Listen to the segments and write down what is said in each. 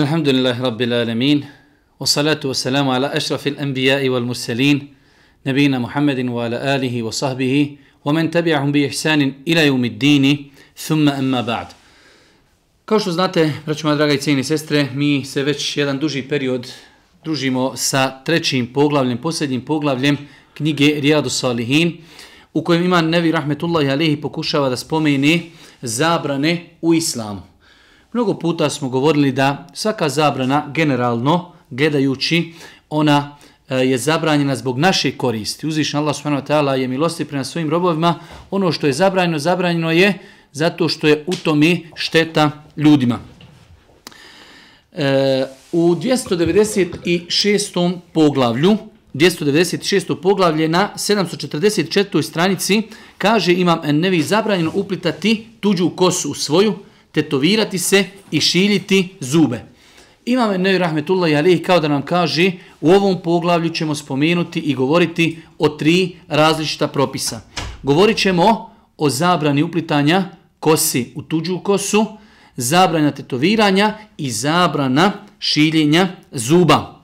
الحمد لله رب العالمين والصلاة والسلام على أشرف الأنبياء والمرسلين نبينا محمد وعلى آله وصحبه ومن تبعهم بإحسان إلى يوم الدين ثم أما بعد Kao što znate, braću moja draga i cijeni sestre, mi se već jedan duži period družimo sa trećim poglavljem, posljednjim poglavljem knjige Rijadu Salihin, u kojem ima Nevi Rahmetullahi Alehi pokušava da spomeni zabrane u islamu. Mnogo puta smo govorili da svaka zabrana generalno gledajući ona e, je zabranjena zbog naše koristi. Uzvišen Allah subhanahu wa ta'ala je milosti prema svojim robovima. Ono što je zabranjeno, zabranjeno je zato što je u tome šteta ljudima. E, u 296. poglavlju 296. poglavlje na 744. stranici kaže imam nevi zabranjeno uplitati tuđu kosu u svoju, tetovirati se i šiljiti zube. Imam Nevi Rahmetullahi Alihi kao da nam kaže u ovom poglavlju ćemo spomenuti i govoriti o tri različita propisa. Govorit ćemo o zabrani uplitanja kosi u tuđu kosu, zabrana tetoviranja i zabrana šiljenja zuba.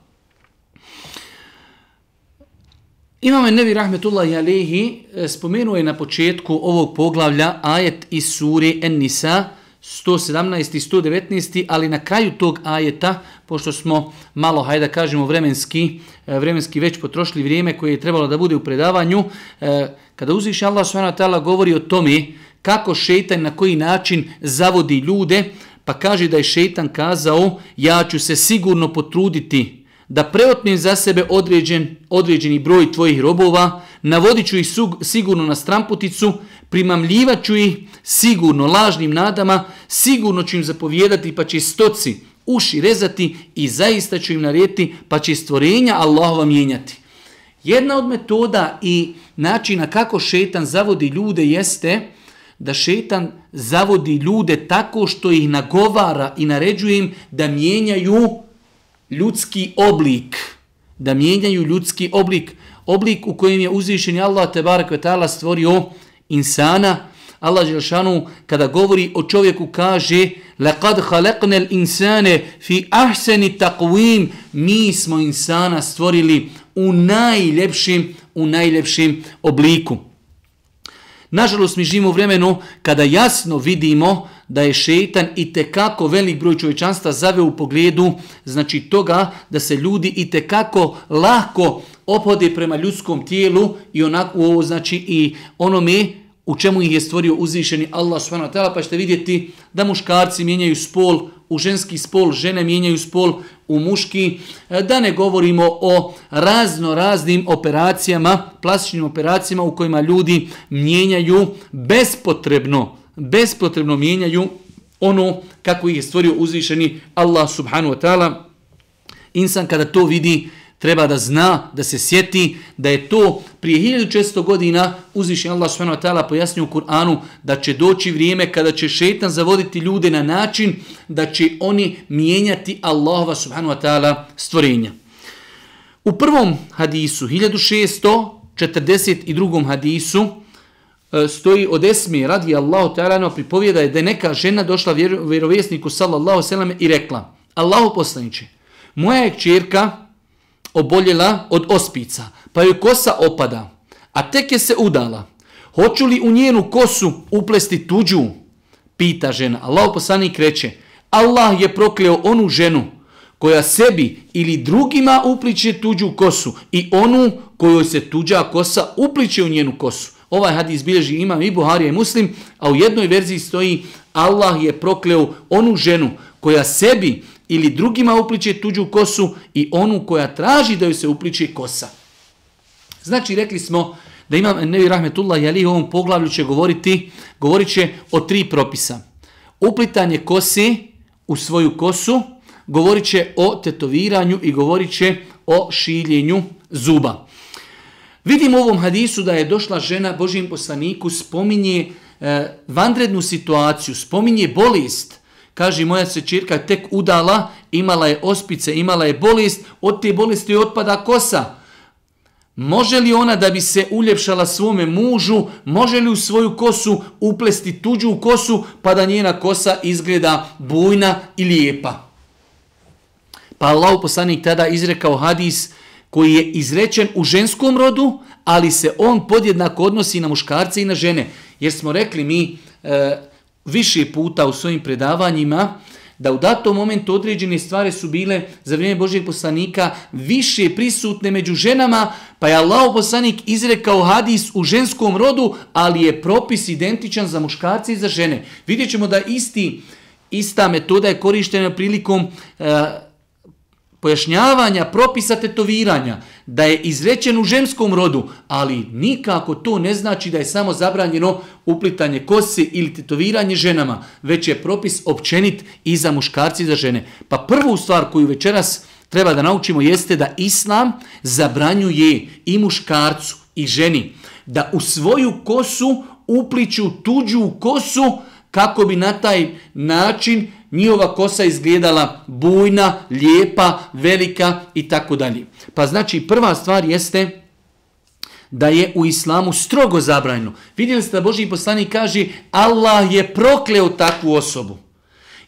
Imam Nevi Rahmetullahi Alihi e, spomenuo je na početku ovog poglavlja ajet iz suri En-Nisa 117. i 119. ali na kraju tog ajeta, pošto smo malo, hajde da kažemo, vremenski, e, vremenski već potrošili vrijeme koje je trebalo da bude u predavanju, e, kada uzviše Allah s.w.t. govori o tome kako šeitan na koji način zavodi ljude, pa kaže da je šeitan kazao ja ću se sigurno potruditi da preotnem za sebe određen, određeni broj tvojih robova, navodit ću ih sigurno na stramputicu, primamljivat ću ih sigurno lažnim nadama, sigurno ću im zapovjedati pa će stoci uši rezati i zaista ću im narijeti pa će stvorenja Allahova mijenjati. Jedna od metoda i načina kako šetan zavodi ljude jeste da šetan zavodi ljude tako što ih nagovara i naređuje im da mijenjaju ljudski oblik. Da mijenjaju ljudski oblik Oblik u kojem je uzvišen Allah te barak ta'ala stvorio insana. Allah Želšanu kada govori o čovjeku kaže لَقَدْ خَلَقْنَ الْإِنسَانَ فِي أَحْسَنِ تَقْوِيمِ Mi smo insana stvorili u najljepšim, u najljepšim obliku. Nažalost, mi živimo u vremenu kada jasno vidimo da je šeitan i te kako velik broj čovječanstva zave u pogledu znači toga da se ljudi i te kako lako opode prema ljudskom tijelu i onako ovo znači i onome u čemu ih je stvorio uzvišeni Allah subhanahu wa ta'ala pa ćete vidjeti da muškarci mijenjaju spol u ženski spol, žene mijenjaju spol u muški, e, da ne govorimo o razno raznim operacijama, plastičnim operacijama u kojima ljudi mijenjaju bespotrebno, bespotrebno mijenjaju ono kako ih je stvorio uzvišeni Allah subhanahu wa ta'ala. Insan kada to vidi, treba da zna, da se sjeti da je to prije 1600 godina uzvišen Allah subhanahu wa ta'ala pojasnio u Kur'anu da će doći vrijeme kada će šetan zavoditi ljude na način da će oni mijenjati Allahova subhanahu wa ta'ala stvorenja. U prvom hadisu, 1642. hadisu, e, stoji od Esmi radi Allahu ta'ala pripovijeda je da je neka žena došla vjerovjesniku sallallahu sallam i rekla Allahu poslaniće, moja je čerka oboljela od ospica, pa joj kosa opada, a tek je se udala. Hoću li u njenu kosu uplesti tuđu? Pita žena. Allah poslanik reče, Allah je prokleo onu ženu koja sebi ili drugima upliče tuđu kosu i onu kojoj se tuđa kosa upliče u njenu kosu. Ovaj hadis bilježi imam i Buharija i Muslim, a u jednoj verziji stoji Allah je prokleo onu ženu koja sebi ili drugima upliče tuđu kosu i onu koja traži da joj se upliče kosa. Znači, rekli smo da imam Nevi Rahmetullah Jali u ovom poglavlju će govoriti, govorit će o tri propisa. Uplitanje kose u svoju kosu, govorit će o tetoviranju i govorit će o šiljenju zuba. Vidimo u ovom hadisu da je došla žena Božijem poslaniku, spominje e, vanrednu situaciju, spominje bolest, Kaže, moja se čirka tek udala, imala je ospice, imala je bolest, od te bolesti otpada kosa. Može li ona da bi se uljepšala svome mužu, može li u svoju kosu uplesti tuđu kosu, pa da njena kosa izgleda bujna i lijepa? Pa Allah poslanik tada izrekao hadis koji je izrečen u ženskom rodu, ali se on podjednako odnosi na muškarce i na žene. Jer smo rekli mi e, više puta u svojim predavanjima da u datom momentu određene stvari su bile za vrijeme Božijeg poslanika više prisutne među ženama, pa je Allah poslanik izrekao hadis u ženskom rodu, ali je propis identičan za muškarce i za žene. Vidjet ćemo da isti, ista metoda je korištena prilikom e, pojašnjavanja propisa tetoviranja, da je izrečen u ženskom rodu, ali nikako to ne znači da je samo zabranjeno uplitanje kose ili tetoviranje ženama, već je propis općenit i za muškarci i za žene. Pa prvu stvar koju večeras treba da naučimo jeste da islam zabranjuje i muškarcu i ženi da u svoju kosu upliću tuđu kosu kako bi na taj način njihova kosa izgledala bujna, lijepa, velika i tako dalje. Pa znači prva stvar jeste da je u islamu strogo zabranjeno. Vidjeli ste da Boži poslanik kaže Allah je prokleo takvu osobu.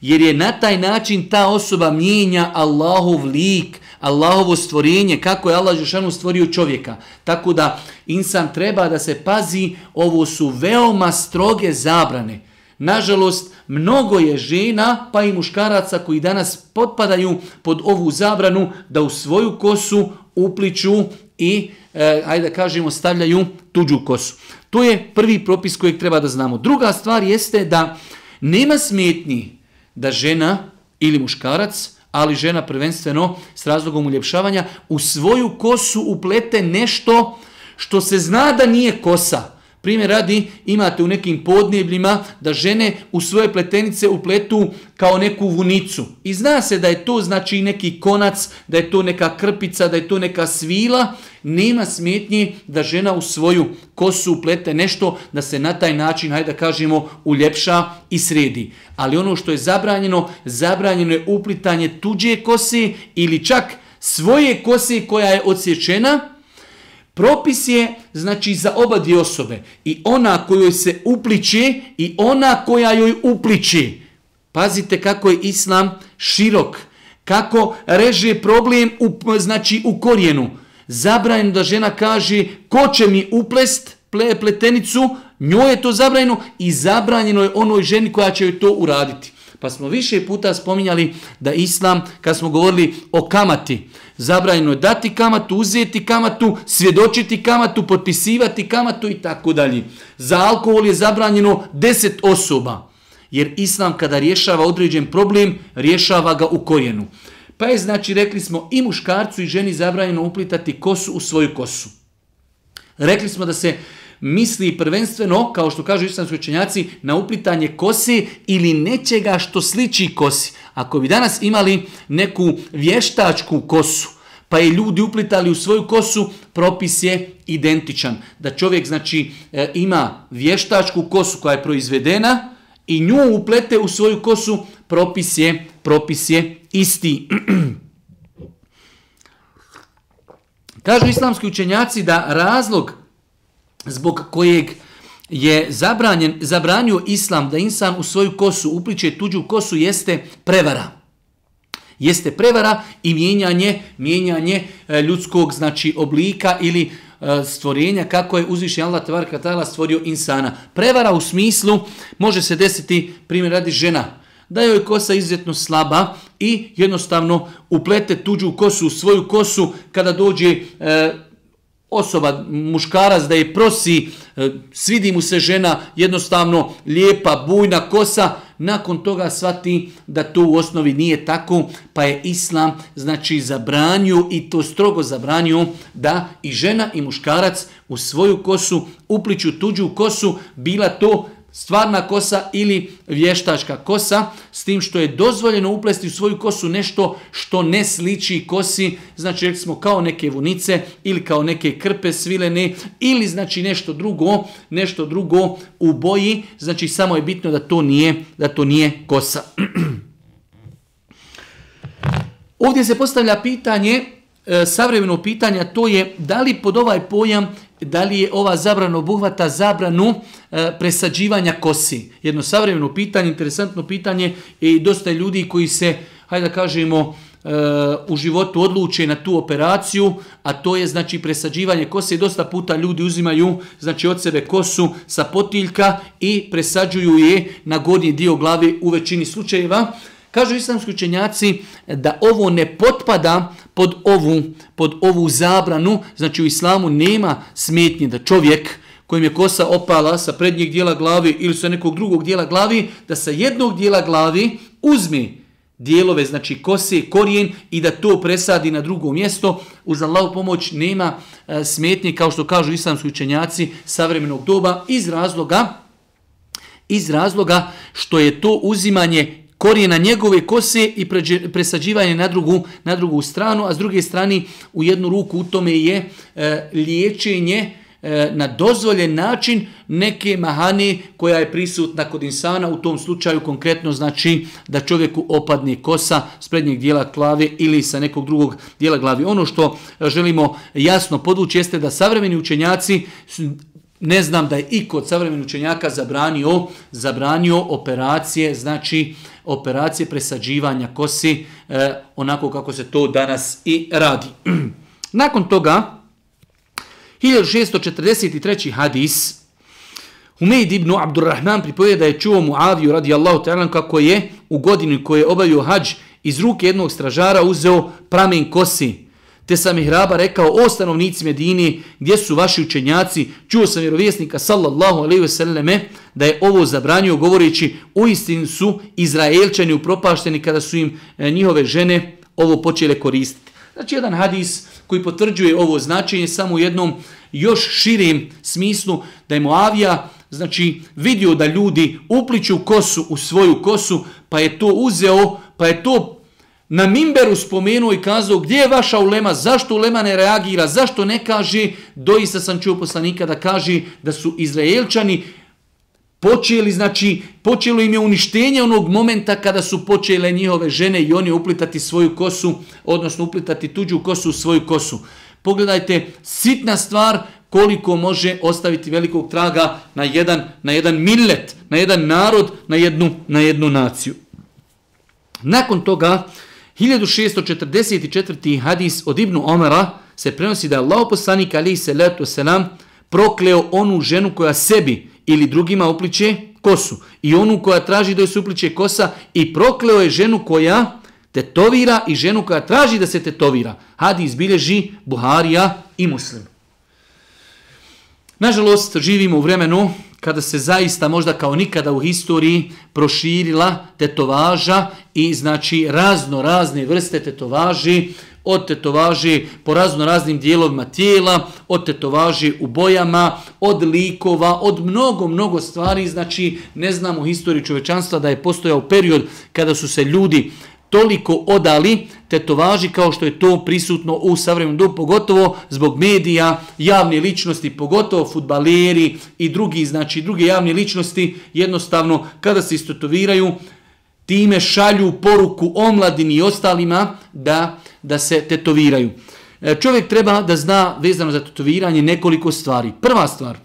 Jer je na taj način ta osoba mijenja Allahov lik, Allahovo stvorenje, kako je Allah Žešanu stvorio čovjeka. Tako da insan treba da se pazi, ovo su veoma stroge zabrane. Nažalost, mnogo je žena, pa i muškaraca koji danas potpadaju pod ovu zabranu da u svoju kosu upliču i, e, ajde da kažemo, stavljaju tuđu kosu. To je prvi propis kojeg treba da znamo. Druga stvar jeste da nema smetnji da žena ili muškarac, ali žena prvenstveno s razlogom uljepšavanja, u svoju kosu uplete nešto što se zna da nije kosa. Primjer radi, imate u nekim podnebljima da žene u svoje pletenice upletu kao neku vunicu. I zna se da je to znači neki konac, da je to neka krpica, da je to neka svila. Nema smjetnje da žena u svoju kosu uplete nešto da se na taj način, hajde da kažemo, uljepša i sredi. Ali ono što je zabranjeno, zabranjeno je uplitanje tuđe kose ili čak svoje kose koja je odsječena, Propis je znači za oba dvije osobe. I ona kojoj se upliči i ona koja joj upliči. Pazite kako je islam širok. Kako reže problem u, znači u korijenu. Zabranjeno da žena kaže ko će mi uplest ple, pletenicu, njoj je to zabranjeno i zabranjeno je onoj ženi koja će joj to uraditi. Pa smo više puta spominjali da islam, kad smo govorili o kamati, Zabranjeno je dati kamatu, uzeti kamatu, svjedočiti kamatu, potpisivati kamatu i tako dalje. Za alkohol je zabranjeno 10 osoba. Jer islam kada rješava određen problem, rješava ga u korijenu. Pa je znači rekli smo i muškarcu i ženi zabranjeno uplitati kosu u svoju kosu. Rekli smo da se misli prvenstveno, kao što kažu islamski učenjaci, na uplitanje kose ili nečega što sliči kosi. Ako bi danas imali neku vještačku kosu, pa je ljudi uplitali u svoju kosu, propis je identičan. Da čovjek znači e, ima vještačku kosu koja je proizvedena i nju uplete u svoju kosu, propis je, propis je isti. Kažu islamski učenjaci da razlog zbog kojeg je zabranjen, zabranio islam da insan u svoju kosu upliče tuđu kosu jeste prevara. Jeste prevara i mijenjanje, mijenjanje e, ljudskog znači oblika ili e, stvorenja kako je uzvišen Allah tvarka ta'ala stvorio insana. Prevara u smislu može se desiti, primjer radi žena, da joj kosa izuzetno slaba i jednostavno uplete tuđu kosu u svoju kosu kada dođe e, osoba, muškarac da je prosi, e, svidi mu se žena, jednostavno lijepa, bujna kosa, nakon toga svati da to u osnovi nije tako, pa je islam znači zabranio i to strogo zabranio da i žena i muškarac u svoju kosu upliču tuđu kosu, bila to stvarna kosa ili vještačka kosa, s tim što je dozvoljeno uplesti u svoju kosu nešto što ne sliči kosi, znači rekli smo kao neke vunice ili kao neke krpe svilene ili znači nešto drugo, nešto drugo u boji, znači samo je bitno da to nije, da to nije kosa. Ovdje se postavlja pitanje, e, savremeno pitanje, to je da li pod ovaj pojam da li je ova zabrana obuhvata zabranu e, presađivanja kosi. Jedno savremeno pitanje, interesantno pitanje i dosta ljudi koji se, hajde da kažemo, e, u životu odluče na tu operaciju, a to je znači presađivanje kose. Dosta puta ljudi uzimaju znači od sebe kosu sa potiljka i presađuju je na gornji dio glave u većini slučajeva. Kažu islamski učenjaci da ovo ne potpada pod ovu, pod ovu zabranu, znači u islamu nema smetnje da čovjek kojim je kosa opala sa prednjeg dijela glavi ili sa nekog drugog dijela glavi, da sa jednog dijela glavi uzme dijelove, znači kose, korijen i da to presadi na drugo mjesto. Uz Allahu pomoć nema e, smetnje, kao što kažu islamski učenjaci savremenog doba, iz razloga iz razloga što je to uzimanje korijena njegove kose i presađivanje na drugu, na drugu stranu, a s druge strane u jednu ruku u tome je e, liječenje e, na dozvoljen način neke mahane koja je prisutna kod insana, u tom slučaju konkretno znači da čovjeku opadne kosa s prednjeg dijela glave ili sa nekog drugog dijela glavi. Ono što e, želimo jasno podvući jeste da savremeni učenjaci ne znam da je i kod savremenih učenjaka zabranio, zabranio operacije, znači operacije presađivanja kosi, e, onako kako se to danas i radi. Nakon toga, 1643. hadis, Humeid ibn Abdurrahman pripoje da je čuo Muaviju radijallahu ta'ala kako je u godini koje je obavio hađ iz ruke jednog stražara uzeo pramen kosi. Te sam ih raba rekao, o stanovnici Medini, gdje su vaši učenjaci? Čuo sam vjerovjesnika, sallallahu alaihi wasallame, da je ovo zabranio, govoreći, u istinu su Izraelčani upropašteni kada su im e, njihove žene ovo počele koristiti. Znači, jedan hadis koji potvrđuje ovo značenje samo u jednom još širem smislu, da je Moavija znači, vidio da ljudi upliču kosu u svoju kosu, pa je to uzeo, pa je to na Mimberu spomenuo i kazao gdje je vaša ulema, zašto ulema ne reagira, zašto ne kaže, doista sam čuo poslanika da kaže da su Izraelčani počeli, znači počelo im je uništenje onog momenta kada su počele njihove žene i oni uplitati svoju kosu, odnosno uplitati tuđu kosu u svoju kosu. Pogledajte, sitna stvar koliko može ostaviti velikog traga na jedan, na jedan millet, na jedan narod, na jednu, na jednu naciju. Nakon toga, 1644. hadis od Ibnu Omara se prenosi da je Allah poslanik ali se selam prokleo onu ženu koja sebi ili drugima upliče kosu i onu koja traži da joj se upliče kosa i prokleo je ženu koja tetovira i ženu koja traži da se tetovira. Hadis bilježi Buharija i Muslim. Nažalost, živimo u vremenu kada se zaista možda kao nikada u historiji proširila tetovaža i znači razno razne vrste tetovaži, od tetovaži po razno raznim dijelovima tijela, od tetovaži u bojama, od likova, od mnogo, mnogo stvari. Znači, ne znamo historiju čovečanstva da je postojao period kada su se ljudi toliko odali tetovaži kao što je to prisutno u savremenom dobu, pogotovo zbog medija, javne ličnosti, pogotovo futbaleri i drugi, znači druge javne ličnosti, jednostavno kada se istetoviraju, time šalju poruku omladini i ostalima da, da se tetoviraju. E, čovjek treba da zna vezano za tetoviranje nekoliko stvari. Prva stvar,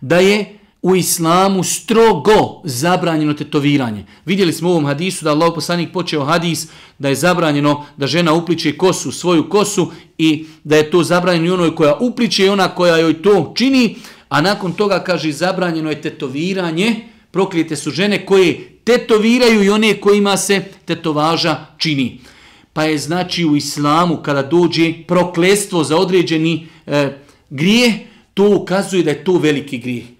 da je u islamu strogo zabranjeno tetoviranje. Vidjeli smo u ovom hadisu da Allah poslanik počeo hadis da je zabranjeno da žena upliče kosu, svoju kosu i da je to zabranjeno i onoj koja upliče i ona koja joj to čini, a nakon toga kaže zabranjeno je tetoviranje, proklijete su žene koje tetoviraju i one kojima se tetovaža čini. Pa je znači u islamu kada dođe proklestvo za određeni eh, e, grije, to ukazuje da je to veliki grijeh.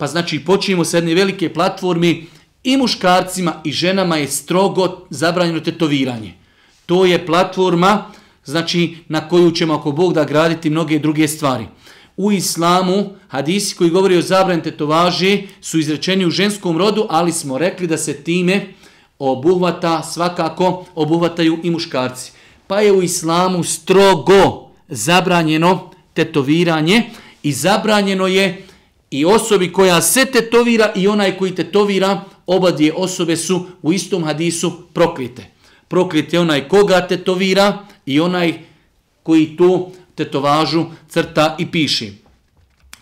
Pa znači počinjemo sa jedne velike platformi i muškarcima i ženama je strogo zabranjeno tetoviranje. To je platforma znači na koju ćemo ako Bog da graditi mnoge druge stvari. U islamu hadisi koji govori o zabranju tetovaži su izrečeni u ženskom rodu, ali smo rekli da se time obuhvata svakako obuhvataju i muškarci. Pa je u islamu strogo zabranjeno tetoviranje i zabranjeno je i osobi koja se tetovira i onaj koji tetovira, oba dvije osobe su u istom hadisu proklite. Proklit je onaj koga tetovira i onaj koji tu tetovažu crta i piše.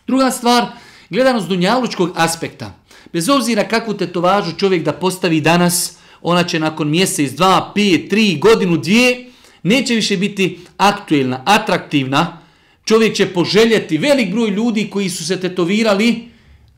Druga stvar, gledano s dunjalučkog aspekta, bez obzira kakvu tetovažu čovjek da postavi danas, ona će nakon mjesec, dva, pet, tri, godinu, dvije, neće više biti aktuelna, atraktivna. Čovjek će poželjeti velik broj ljudi koji su se tetovirali,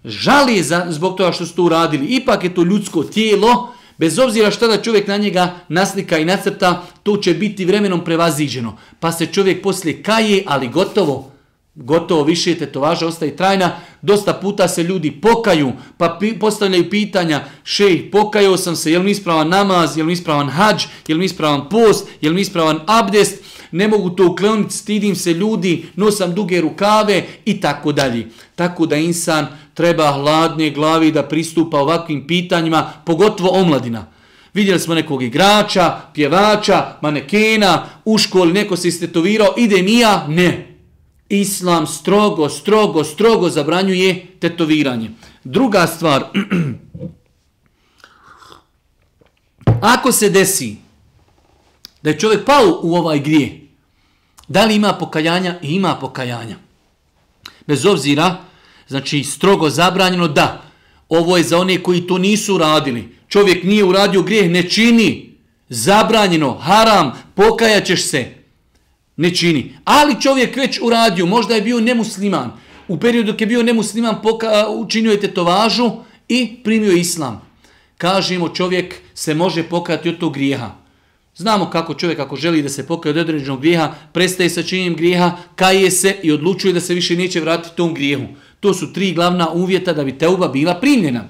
žali za, zbog toga što su to uradili. Ipak je to ljudsko tijelo, bez obzira šta da čovjek na njega naslika i nacrta, to će biti vremenom prevaziđeno. Pa se čovjek poslije kaje, ali gotovo, gotovo više tetovaža ostaje trajna. Dosta puta se ljudi pokaju, pa pi, postavljaju pitanja, šej, pokajao sam se, jel mi ispravan namaz, jel mi ispravan hađ, jel mi ispravan post, jel mi ispravan abdest, ne mogu to ukloniti, stidim se ljudi, nosam duge rukave i tako dalje. Tako da insan treba hladne glavi da pristupa ovakvim pitanjima, pogotovo omladina. Vidjeli smo nekog igrača, pjevača, manekena, u školi neko se istetovirao, ide ja? ne. Islam strogo, strogo, strogo zabranjuje tetoviranje. Druga stvar, ako se desi da je čovjek pao u ovaj grije, da li ima pokajanja? Ima pokajanja. Bez obzira, znači strogo zabranjeno da, ovo je za one koji to nisu radili. Čovjek nije uradio grijeh, ne čini, zabranjeno, haram, pokajaćeš se, ne čini. Ali čovjek već uradio, možda je bio nemusliman. U periodu dok je bio nemusliman, poka, učinio je tetovažu i primio islam. Kažemo, čovjek se može pokajati od tog grijeha. Znamo kako čovjek ako želi da se pokaje od određenog grijeha, prestaje sa činjenjem grijeha, kaje se i odlučuje da se više neće vratiti tom grijehu. To su tri glavna uvjeta da bi teuba bila primljena.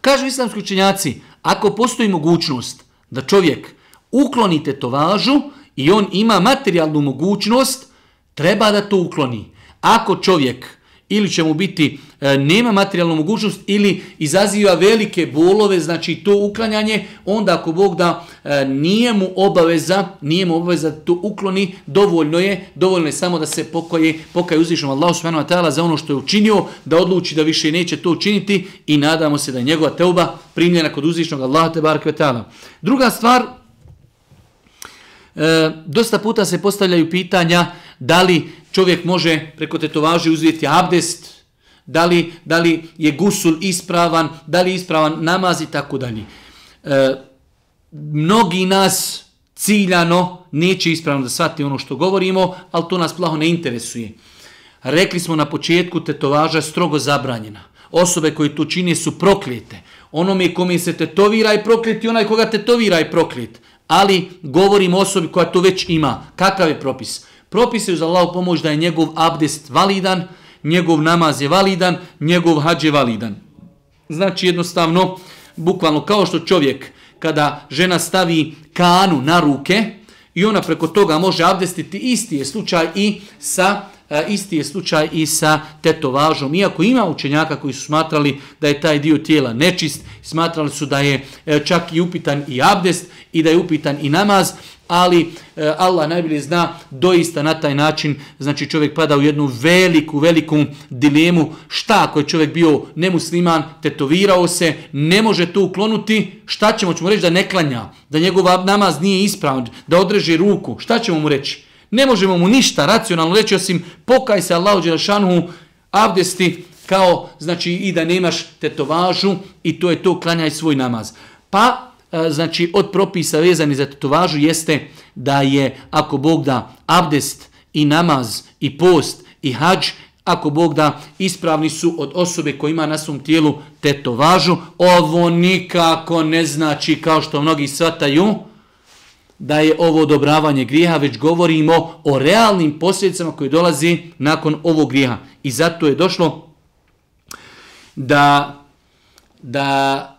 Kažu islamski učenjaci, ako postoji mogućnost da čovjek ukloni tetovažu, i on ima materijalnu mogućnost, treba da to ukloni. Ako čovjek ili će mu biti e, nema materijalnu mogućnost ili izaziva velike bolove, znači to uklanjanje, onda ako Bog da e, nije mu obaveza, nije mu obaveza da to ukloni, dovoljno je, dovoljno je samo da se pokoje, pokaje uzvišnom Allahu subhanahu wa ta'ala za ono što je učinio, da odluči da više neće to učiniti i nadamo se da je njegova teuba primljena kod uzvišnog Allaha te barke ta'ala. Druga stvar, E, dosta puta se postavljaju pitanja da li čovjek može preko tetovaže uzeti abdest, da li, da li je gusul ispravan, da li je ispravan namaz i tako dalje. E, mnogi nas ciljano neće ispravno da shvati ono što govorimo, ali to nas plaho ne interesuje. Rekli smo na početku tetovaža je strogo zabranjena. Osobe koji to čine su prokljete. Onome kome se tetovira je proklet i onaj koga tetovira je proklet ali govorim osobi koja to već ima. Kakav je propis? Propis uz Allahu pomoć da je njegov abdest validan, njegov namaz je validan, njegov hađ je validan. Znači jednostavno, bukvalno kao što čovjek kada žena stavi kanu na ruke i ona preko toga može abdestiti, isti je slučaj i sa e, isti je slučaj i sa tetovažom. Iako ima učenjaka koji su smatrali da je taj dio tijela nečist, smatrali su da je e, čak i upitan i abdest i da je upitan i namaz, ali e, Allah najbolje zna doista na taj način, znači čovjek pada u jednu veliku, veliku dilemu, šta ako je čovjek bio nemusliman, tetovirao se, ne može to uklonuti, šta ćemo, ćemo reći da ne klanja, da njegov namaz nije ispravan, da odreže ruku, šta ćemo mu reći? Ne možemo mu ništa racionalno reći osim pokaj se Allahu Đelešanu abdesti kao znači i da nemaš tetovažu i to je to klanjaj svoj namaz. Pa znači od propisa vezani za tetovažu jeste da je ako Bog da abdest i namaz i post i hađ ako Bog da ispravni su od osobe koja ima na svom tijelu tetovažu ovo nikako ne znači kao što mnogi svataju da je ovo odobravanje grijeha, već govorimo o realnim posljedicama koje dolazi nakon ovog grijeha. I zato je došlo da, da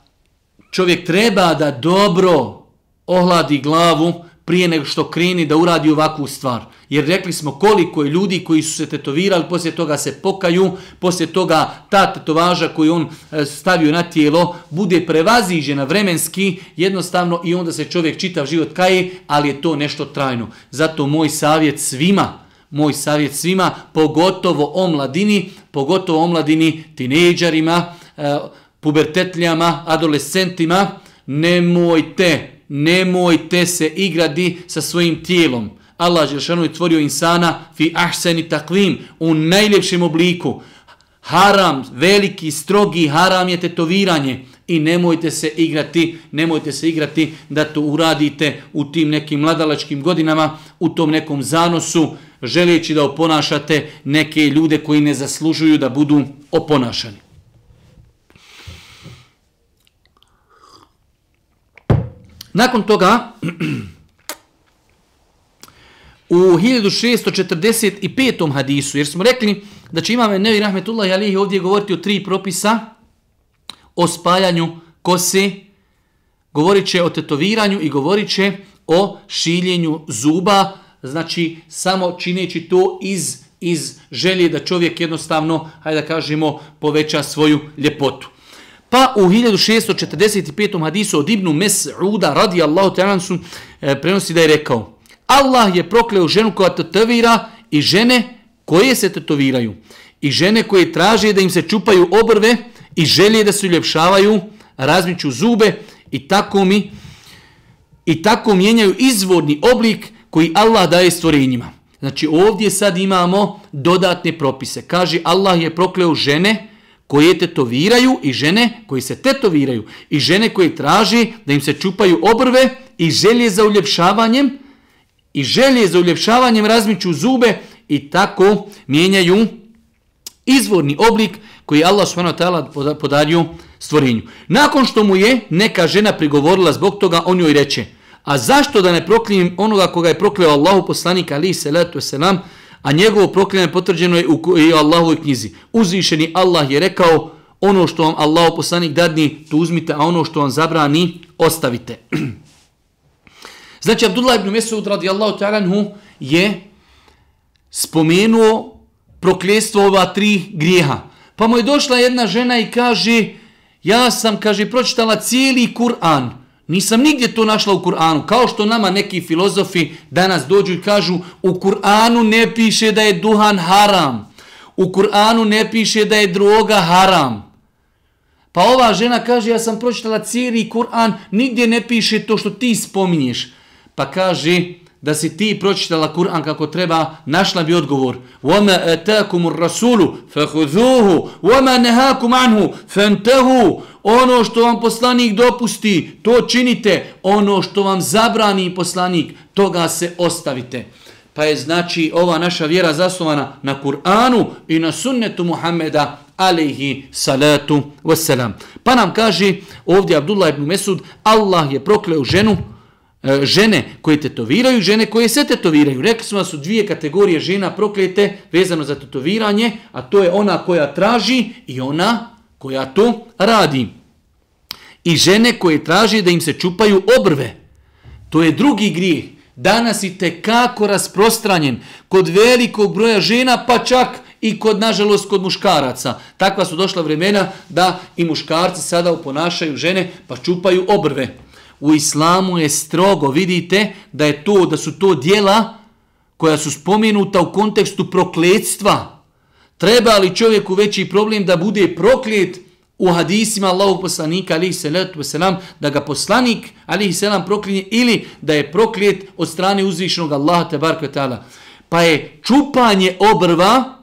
čovjek treba da dobro ohladi glavu prije nego što kreni da uradi ovakvu stvar. Jer rekli smo koliko je ljudi koji su se tetovirali, poslije toga se pokaju, poslije toga ta tetovaža koju on e, stavio na tijelo bude prevaziđena vremenski jednostavno i onda se čovjek čitav život kaje, ali je to nešto trajno. Zato moj savjet svima, moj savjet svima, pogotovo o mladini, pogotovo o mladini, tinejdžarima, e, pubertetljama, adolescentima, nemojte, nemojte se igrati sa svojim tijelom. Allah Želšanu je tvorio insana fi ahseni takvim u najljepšem obliku. Haram, veliki, strogi haram je tetoviranje. i nemojte se igrati, nemojte se igrati da to uradite u tim nekim mladalačkim godinama, u tom nekom zanosu, želeći da oponašate neke ljude koji ne zaslužuju da budu oponašani. Nakon toga, u 1645. hadisu, jer smo rekli da će imame Nevi Rahmetullah Alihi ovdje govoriti o tri propisa o spaljanju kose, govorit će o tetoviranju i govorit će o šiljenju zuba, znači samo čineći to iz, iz želje da čovjek jednostavno, hajde da kažemo, poveća svoju ljepotu. Pa u 1645. hadisu od Ibnu Mes'uda radijallahu ta'ala su e, prenosi da je rekao Allah je prokleo ženu koja tetovira i žene koje se tetoviraju i žene koje traže da im se čupaju obrve i želje da se uljepšavaju, razmiću zube i tako mi i tako mijenjaju izvorni oblik koji Allah daje stvorenjima. Znači ovdje sad imamo dodatne propise. Kaže Allah je prokleo žene koje tetoviraju i žene koji se tetoviraju i žene koje traže da im se čupaju obrve i želje za uljepšavanjem i želje za uljepšavanjem razmiču zube i tako mijenjaju izvorni oblik koji Allah subhanahu wa ta'ala podario stvorenju. Nakon što mu je neka žena prigovorila zbog toga, on joj reče, a zašto da ne proklijem onoga koga je prokleo Allahu poslanik ali salatu selam, a njegovo proklinanje potvrđeno je u Allahovoj knjizi. Uzvišeni Allah je rekao, ono što vam Allahu poslanik dadni, to uzmite, a ono što vam zabrani, ostavite. znači, Abdullah ibn Mesud radijallahu ta'alanhu je spomenuo prokljestvo ova tri grijeha. Pa mu je došla jedna žena i kaže, ja sam, kaže, pročitala cijeli Kur'an. Nisam nigdje to našla u Kur'anu. Kao što nama neki filozofi danas dođu i kažu, u Kur'anu ne piše da je duhan haram. U Kur'anu ne piše da je droga haram. Pa ova žena kaže, ja sam pročitala cijeli Kur'an, nigdje ne piše to što ti spominješ. Pa kaže, da si ti pročitala Kur'an kako treba, našla bi odgovor. وَمَا أَتَاكُمُ الرَّسُولُ فَهُذُوهُ وَمَا نَهَاكُمْ عَنْهُ فَانْتَهُ Ono što vam poslanik dopusti, to činite. Ono što vam zabrani poslanik, toga se ostavite. Pa je znači ova naša vjera zasnovana na Kur'anu i na sunnetu Muhammeda alaihi salatu wassalam. Pa nam kaže ovdje Abdullah ibn Mesud, Allah je prokleo ženu, E, E, žene koje tetoviraju, žene koje se tetoviraju. Rekli smo da su dvije kategorije žena proklete vezano za tetoviranje, a to je ona koja traži i ona koja to radi. I žene koje traže da im se čupaju obrve. To je drugi grijeh. Danas i kako rasprostranjen kod velikog broja žena, pa čak i kod, nažalost, kod muškaraca. Takva su došla vremena da i muškarci sada uponašaju žene pa čupaju obrve. U islamu je strogo, vidite da je to da su to dijela koja su spomenuta u kontekstu prokletstva. Treba li čovjeku veći problem da bude proklet u hadisima Allahu poslanika alihi salatu wasalam, da ga poslanik alihi salam proklinje ili da je proklet od strane uzvišenog Allaha te barka ta'ala. Pa je čupanje obrva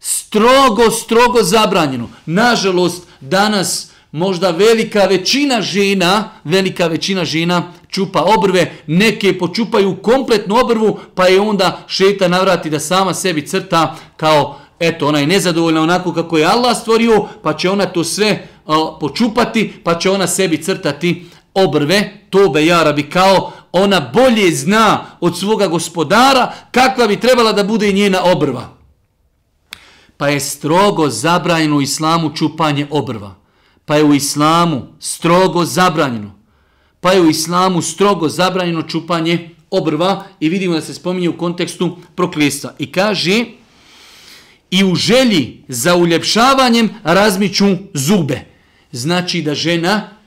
strogo, strogo zabranjeno. Nažalost, danas možda velika većina žena, velika većina žena čupa obrve, neke počupaju kompletnu obrvu, pa je onda šeta navrati da sama sebi crta kao, eto, ona je nezadovoljna onako kako je Allah stvorio, pa će ona to sve uh, počupati, pa će ona sebi crtati obrve, to be jarabi kao ona bolje zna od svoga gospodara kakva bi trebala da bude njena obrva. Pa je strogo zabranjeno u islamu čupanje obrva pa je u islamu strogo zabranjeno. Pa je u islamu strogo zabranjeno čupanje obrva i vidimo da se spominje u kontekstu prokljestva. I kaže, i u želji za uljepšavanjem razmiću zube. Znači da žena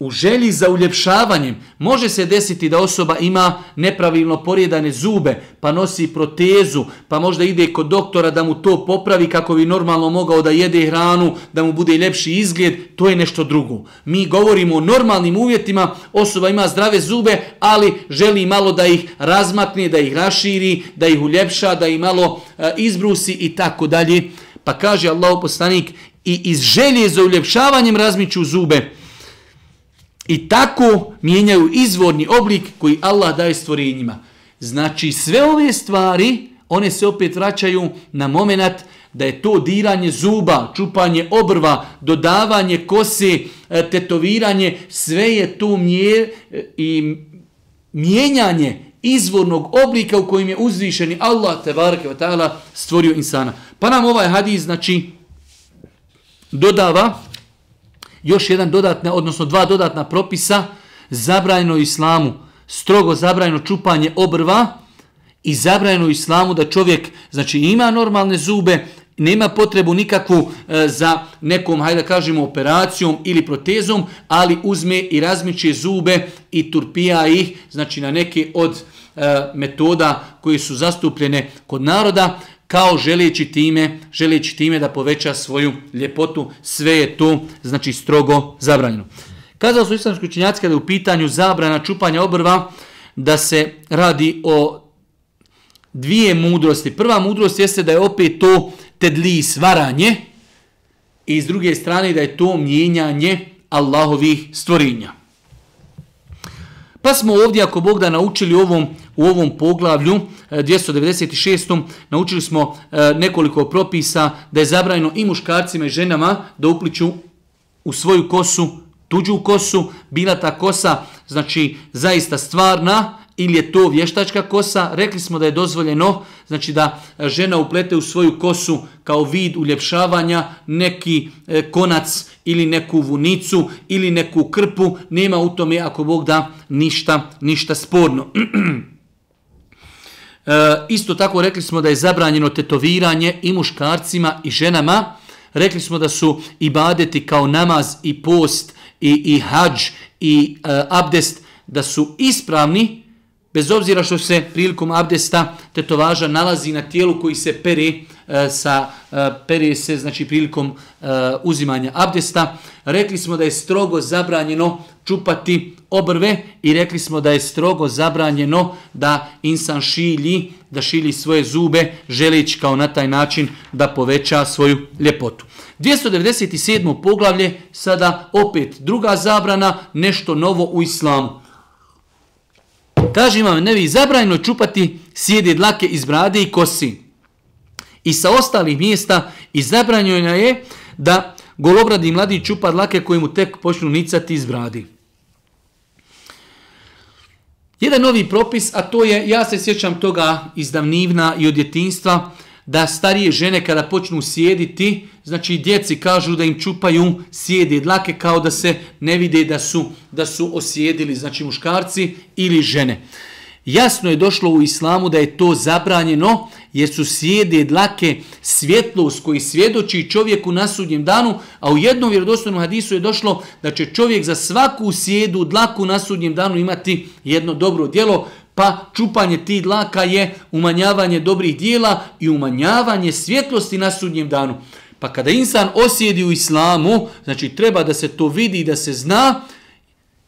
u želji za uljepšavanjem može se desiti da osoba ima nepravilno porijedane zube, pa nosi protezu, pa možda ide kod doktora da mu to popravi kako bi normalno mogao da jede hranu, da mu bude ljepši izgled, to je nešto drugo. Mi govorimo o normalnim uvjetima, osoba ima zdrave zube, ali želi malo da ih razmakne, da ih raširi, da ih uljepša, da ih malo e, izbrusi i tako dalje. Pa kaže Allah poslanik i iz želje za uljepšavanjem razmiću zube, I tako mijenjaju izvorni oblik koji Allah daje stvorenjima. Znači sve ove stvari, one se opet vraćaju na moment da je to diranje zuba, čupanje obrva, dodavanje kose, e, tetoviranje, sve je to mje, e, i mijenjanje izvornog oblika u kojim je uzvišeni Allah te barake ta'ala stvorio insana. Pa nam ovaj hadis znači dodava još jedan dodatna, odnosno dva dodatna propisa zabranjeno islamu, strogo zabranjeno čupanje obrva i zabranjeno islamu da čovjek znači ima normalne zube, nema potrebu nikakvu e, za nekom, hajde da kažemo, operacijom ili protezom, ali uzme i razmiče zube i turpija ih, znači na neke od e, metoda koji su zastupljene kod naroda, kao želeći time, želeći time da poveća svoju ljepotu, sve je to znači strogo zabranjeno. Kazao su islamski učinjaci kada je u pitanju zabrana čupanja obrva, da se radi o dvije mudrosti. Prva mudrost jeste da je opet to tedli svaranje i s druge strane da je to mijenjanje Allahovih stvorenja. Pa smo ovdje, ako Bog da naučili ovom, u ovom poglavlju e, 296. Naučili smo e, nekoliko propisa da je zabranjeno i muškarcima i ženama da upliću u svoju kosu, tuđu kosu, bila ta kosa, znači zaista stvarna, ili je to vještačka kosa, rekli smo da je dozvoljeno, znači da e, žena uplete u svoju kosu kao vid uljepšavanja neki konac ili neku vunicu ili neku krpu, nema u tome ako Bog da ništa, ništa sporno. e, isto tako rekli smo da je zabranjeno tetoviranje i muškarcima i ženama, rekli smo da su ibadeti kao namaz i post i, i hađ i e, abdest, da su ispravni, bez obzira što se prilikom abdesta tetovaža nalazi na tijelu koji se pere E, sa e, pere se znači prilikom e, uzimanja abdesta rekli smo da je strogo zabranjeno čupati obrve i rekli smo da je strogo zabranjeno da insan šilji da šilji svoje zube želeći kao na taj način da poveća svoju ljepotu 297. poglavlje sada opet druga zabrana nešto novo u islamu Kaže imam nevi, zabranjeno čupati sjede dlake iz brade i kosi. I sa ostalih mjesta i zabranjeno je da golobradi mladi čupa dlake koji mu tek počnu nicati iz bradi. Jedan novi propis, a to je, ja se sjećam toga iz davnivna i od djetinstva, da starije žene kada počnu sjediti, znači djeci kažu da im čupaju sjedi dlake kao da se ne vide da su da su osjedili, znači muškarci ili žene. Jasno je došlo u islamu da je to zabranjeno jer su sjede dlake svjetlost koji svjedoči čovjeku na sudnjem danu, a u jednom vjerodostojnom hadisu je došlo da će čovjek za svaku sjedu dlaku na sudnjem danu imati jedno dobro djelo, pa čupanje ti dlaka je umanjavanje dobrih dijela i umanjavanje svjetlosti na sudnjem danu. Pa kada insan osjedi u islamu, znači treba da se to vidi i da se zna,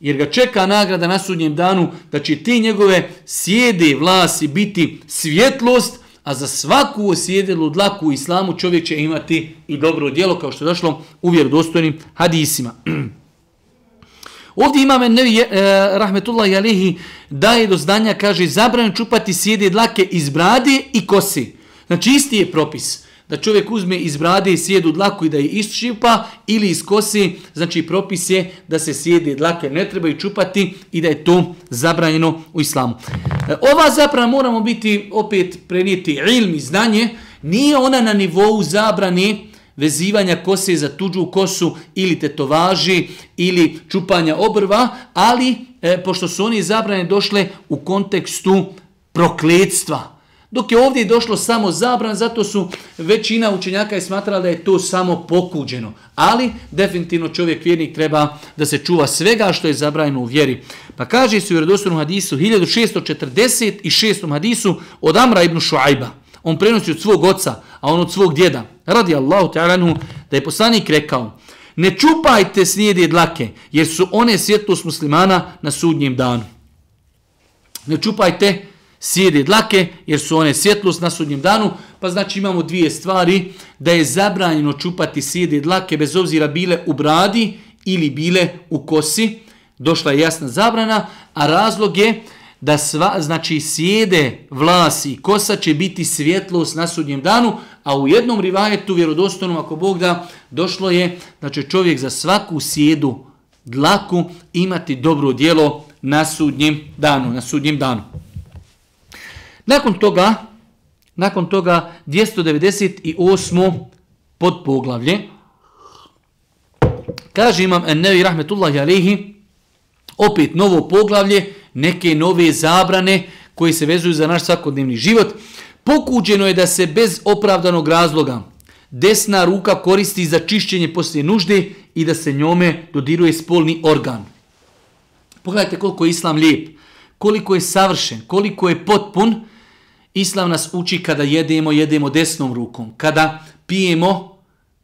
jer ga čeka nagrada na sudnjem danu, da će ti njegove sjede vlasi biti svjetlost, a za svaku osjedelu dlaku u islamu čovjek će imati i dobro djelo, kao što je došlo u vjerodostojnim hadisima. Ovdje imame nevi, Rahmetullah rahmetullahi alihi, daje do znanja, kaže, zabranjeno čupati sjede dlake iz brade i kosi. Znači, isti je propis da čovjek uzme iz brade i sjedu dlaku i da je isčipa ili iz kosi, znači propis je da se sjede dlake ne trebaju čupati i da je to zabranjeno u islamu. E, ova zapravo moramo biti opet prenijeti ilm i znanje, nije ona na nivou zabrane vezivanja kose za tuđu kosu ili tetovaži ili čupanja obrva, ali e, pošto su oni zabrane došle u kontekstu prokledstva, Dok je ovdje došlo samo zabran, zato su većina učenjaka je smatrala da je to samo pokuđeno. Ali definitivno čovjek vjernik treba da se čuva svega što je zabranjeno u vjeri. Pa kaže se u vjerodostornom hadisu 1646. hadisu od Amra ibn Šuajba. On prenosi od svog oca, a on od svog djeda. Radi Allahu ta'alanu da je poslanik rekao Ne čupajte snijede dlake, jer su one svjetlost muslimana na sudnjem danu. Ne čupajte sjede dlake, jer su one svjetlost na sudnjem danu, pa znači imamo dvije stvari, da je zabranjeno čupati sjede dlake, bez obzira bile u bradi ili bile u kosi. došla je jasna zabrana, a razlog je da sva, znači sjede vlasi i kosa će biti svjetlost na sudnjem danu, a u jednom rivajetu vjerodostojnom ako Bog da došlo je da će čovjek za svaku sjedu dlaku imati dobro djelo na sudnjem danu, na sudnjem danu. Nakon toga, nakon toga 298. pod poglavlje, kaže imam Ennevi Rahmetullahi Alehi, opet novo poglavlje, neke nove zabrane koji se vezuju za naš svakodnevni život. Pokuđeno je da se bez opravdanog razloga desna ruka koristi za čišćenje poslije nužde i da se njome dodiruje spolni organ. Pogledajte koliko je islam lijep, koliko je savršen, koliko je potpun. Islam nas uči kada jedemo, jedemo desnom rukom. Kada pijemo,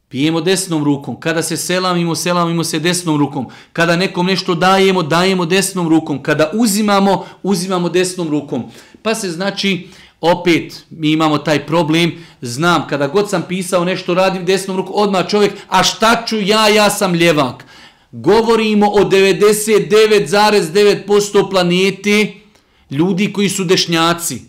pijemo desnom rukom. Kada se selamimo, selamimo se desnom rukom. Kada nekom nešto dajemo, dajemo desnom rukom. Kada uzimamo, uzimamo desnom rukom. Pa se znači, opet mi imamo taj problem, znam, kada god sam pisao nešto, radim desnom rukom, odmah čovjek, a šta ću ja, ja sam ljevak. Govorimo o 99,9% planeti ljudi koji su dešnjaci.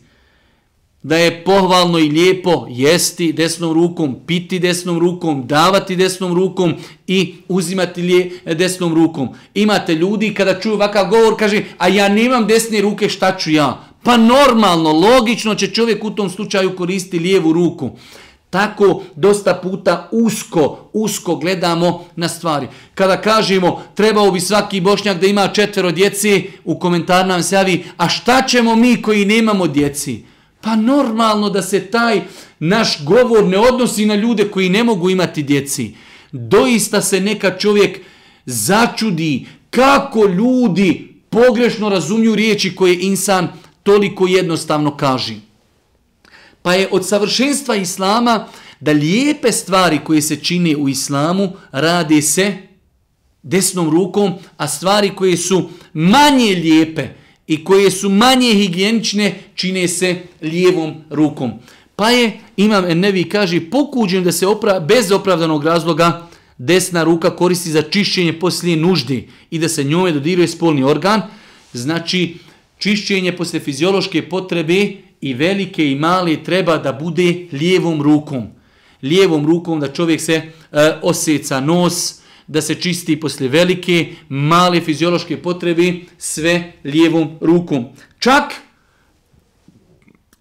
Da je pohvalno i lijepo jesti desnom rukom, piti desnom rukom, davati desnom rukom i uzimati lije e, desnom rukom. Imate ljudi kada čuju ovakav govor, kaže, a ja nemam desne ruke, šta ću ja? Pa normalno, logično će čovjek u tom slučaju koristiti lijevu ruku. Tako dosta puta usko, usko gledamo na stvari. Kada kažemo trebao bi svaki bošnjak da ima četvero djeci, u komentar nam se javi, a šta ćemo mi koji nemamo djeci? Pa normalno da se taj naš govor ne odnosi na ljude koji ne mogu imati djeci. Doista se neka čovjek začudi kako ljudi pogrešno razumiju riječi koje insan toliko jednostavno kaži. Pa je od savršenstva islama da lijepe stvari koje se čine u islamu rade se desnom rukom, a stvari koje su manje lijepe i koje su manje higijenične čine se lijevom rukom. Pa je, imam Nevi kaže, pokuđen da se opra bez opravdanog razloga desna ruka koristi za čišćenje poslije nužde i da se njome dodiruje spolni organ, znači čišćenje poslije fiziološke potrebe i velike i male treba da bude lijevom rukom. Lijevom rukom da čovjek se e, osjeca nos, da se čisti poslije velike, male fiziološke potrebe, sve lijevom rukom. Čak,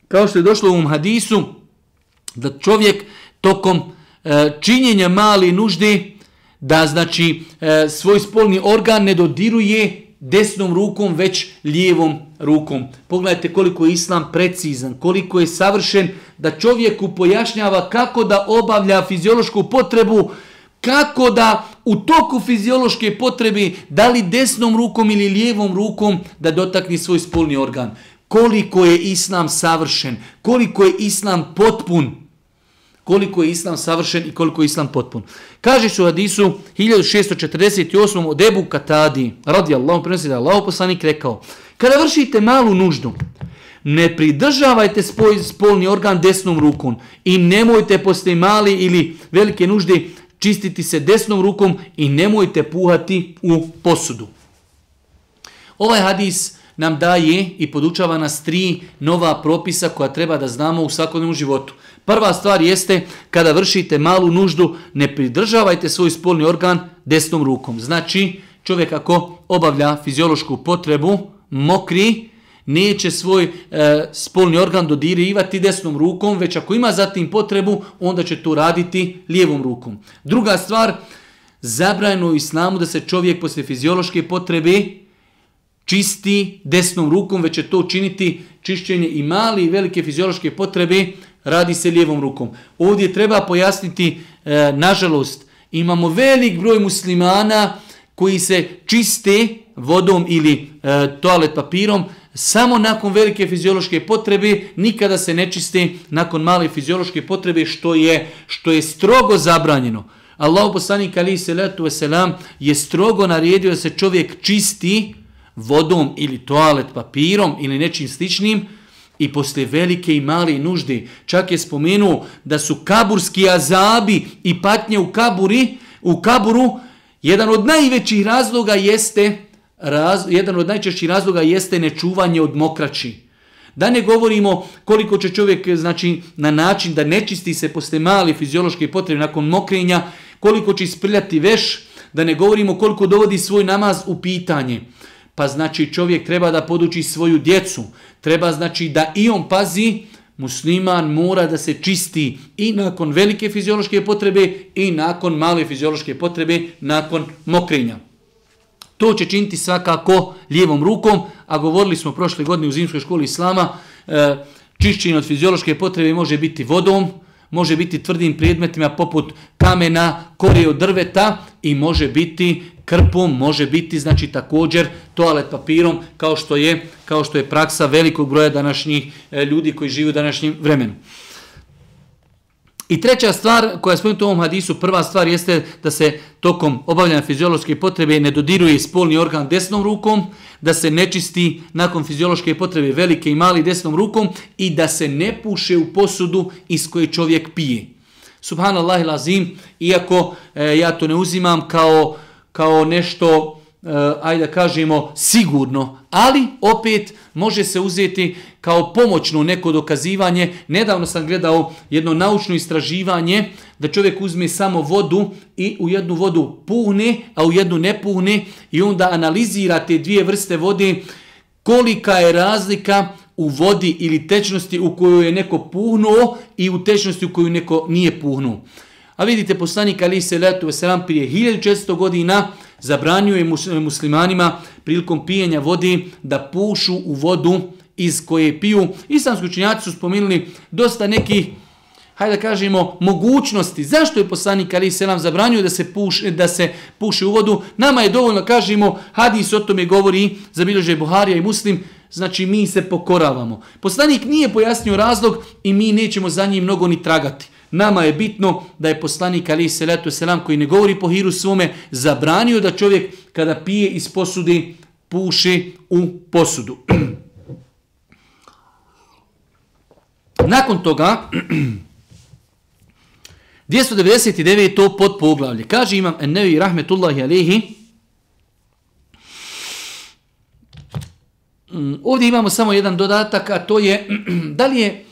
kao što je došlo u ovom hadisu, da čovjek tokom e, činjenja mali nužde, da znači e, svoj spolni organ ne dodiruje desnom rukom, već lijevom rukom. Pogledajte koliko je islam precizan, koliko je savršen da čovjeku pojašnjava kako da obavlja fiziološku potrebu, kako da u toku fiziološke potrebe, da li desnom rukom ili lijevom rukom, da dotakni svoj spolni organ. Koliko je islam savršen, koliko je islam potpun koliko je islam savršen i koliko je islam potpun. Kaže su u hadisu 1648. od Ebu Katadi, radi Allahom, prenosi da je Allah poslanik rekao, kada vršite malu nuždu, ne pridržavajte spoj, spolni organ desnom rukom i nemojte posle mali ili velike nužde čistiti se desnom rukom i nemojte puhati u posudu. Ovaj hadis nam daje i podučava nas tri nova propisa koja treba da znamo u svakodnevnom životu. Prva stvar jeste, kada vršite malu nuždu, ne pridržavajte svoj spolni organ desnom rukom. Znači, čovjek ako obavlja fiziološku potrebu, mokri, neće svoj e, spolni organ dodirivati desnom rukom, već ako ima zatim potrebu, onda će to raditi lijevom rukom. Druga stvar, zabrajeno u islamu da se čovjek posle fiziološke potrebe čisti desnom rukom, već će to učiniti čišćenje i mali i velike fiziološke potrebe, radi se lijevom rukom. Ovdje treba pojasniti, e, nažalost, imamo velik broj muslimana koji se čiste vodom ili e, toalet papirom samo nakon velike fiziološke potrebe, nikada se ne čisti nakon male fiziološke potrebe, što je što je strogo zabranjeno. Allah poslanik ali se letu veselam je strogo naredio da se čovjek čisti vodom ili toalet papirom ili nečim sličnim, i posle velike i male nužde. Čak je spomenuo da su kaburski azabi i patnje u kaburi, u kaburu, jedan od najvećih razloga jeste raz, jedan od najčešćih razloga jeste nečuvanje od mokraći. Da ne govorimo koliko će čovjek znači, na način da ne čisti se posle mali fiziološke potrebe nakon mokrenja, koliko će isprljati veš, da ne govorimo koliko dovodi svoj namaz u pitanje. Pa znači čovjek treba da poduči svoju djecu, treba znači da i on pazi, musliman mora da se čisti i nakon velike fiziološke potrebe i nakon male fiziološke potrebe, nakon mokrenja. To će činiti svakako lijevom rukom, a govorili smo prošle godine u zimskoj školi Islama, e, čišćenje od fiziološke potrebe može biti vodom, može biti tvrdim predmetima poput kamena, korije od drveta i može biti krpom, može biti znači također toalet papirom kao što je kao što je praksa velikog broja današnjih e, ljudi koji žive u današnjem vremenu. I treća stvar koja je spomenuta u ovom hadisu, prva stvar jeste da se tokom obavljanja fiziološke potrebe ne dodiruje spolni organ desnom rukom, da se ne čisti nakon fiziološke potrebe velike i mali desnom rukom i da se ne puše u posudu iz koje čovjek pije. Subhanallah lazim, iako e, ja to ne uzimam kao, kao nešto e, ajde da kažemo, sigurno, ali opet može se uzeti kao pomoćno neko dokazivanje. Nedavno sam gledao jedno naučno istraživanje da čovjek uzme samo vodu i u jednu vodu puhne, a u jednu ne puhne i onda analizira te dvije vrste vode kolika je razlika u vodi ili tečnosti u koju je neko puhnuo i u tečnosti u koju neko nije puhnuo. A vidite, poslanik Ali se letu veselam prije 1400 godina zabranio je muslimanima prilikom pijenja vodi da pušu u vodu iz koje piju. Islamski učinjaci su spomenuli dosta nekih hajde da kažemo, mogućnosti. Zašto je poslanik Ali Selam zabranio da se, puši, da se puši u vodu? Nama je dovoljno, kažemo, hadis o tome govori, zabilježe Buharija i Muslim, znači mi se pokoravamo. Poslanik nije pojasnio razlog i mi nećemo za njim mnogo ni tragati. Nama je bitno da je poslanik Ali Selatu Selam koji ne govori po hiru svome zabranio da čovjek kada pije iz posude puši u posudu. Nakon toga 299 to pod poglavlje. Kaže imam Ennevi Rahmetullahi Alehi mm, Ovdje imamo samo jedan dodatak, a to je da li je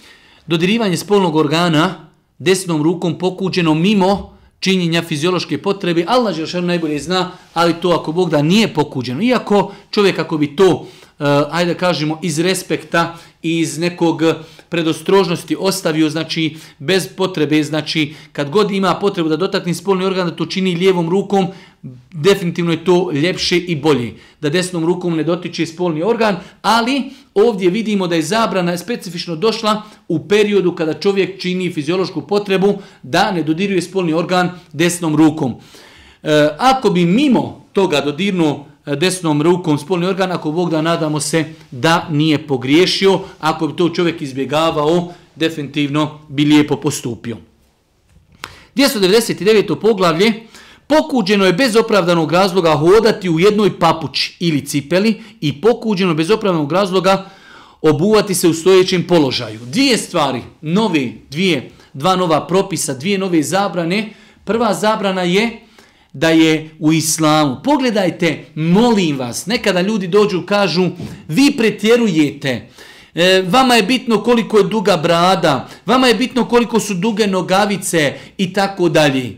dodirivanje spolnog organa desnom rukom pokuđeno mimo činjenja fiziološke potrebe. Allah je najbolje zna, ali to ako Bog da nije pokuđeno. Iako čovjek ako bi to, uh, ajde kažemo, iz respekta iz nekog predostrožnosti ostavio, znači bez potrebe, znači kad god ima potrebu da dotakne spolni organ, da to čini lijevom rukom, definitivno je to ljepše i bolje. Da desnom rukom ne dotiče spolni organ, ali ovdje vidimo da je zabrana specifično došla u periodu kada čovjek čini fiziološku potrebu da ne dodiruje spolni organ desnom rukom. E, ako bi mimo toga dodirnuo E, desnom rukom spolni organ, ako Bog da nadamo se da nije pogriješio, ako bi to čovjek izbjegavao, definitivno bi lijepo postupio. 299. poglavlje, Pokuđeno je bez opravdanog razloga hodati u jednoj papući ili cipeli i pokuđeno bez opravdanog razloga obuvati se u stojećem položaju. Dvije stvari, nove, dvije, dva nova propisa, dvije nove zabrane. Prva zabrana je da je u islamu. Pogledajte, molim vas, nekada ljudi dođu kažu, vi pretjerujete, e, vama je bitno koliko je duga brada, vama je bitno koliko su duge nogavice i tako dalje.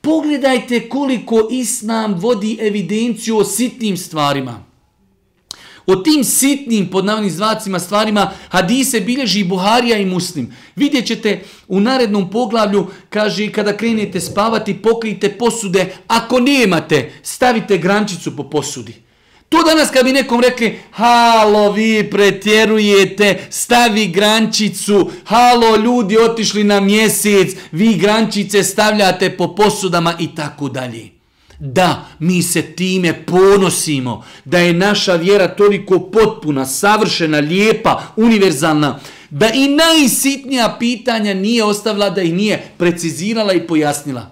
Pogledajte koliko Islam vodi evidenciju o sitnim stvarima. O tim sitnim, pod navodnim zvacima, stvarima hadise bilježi Buharija i Muslim. Vidjet ćete u narednom poglavlju, kaže, kada krenete spavati, pokrijte posude. Ako nemate, stavite grančicu po posudi. To danas kad bi nekom rekli, halo vi pretjerujete, stavi grančicu, halo ljudi otišli na mjesec, vi grančice stavljate po posudama i tako dalje. Da, mi se time ponosimo, da je naša vjera toliko potpuna, savršena, lijepa, univerzalna, da i najsitnija pitanja nije ostavila, da ih nije precizirala i pojasnila.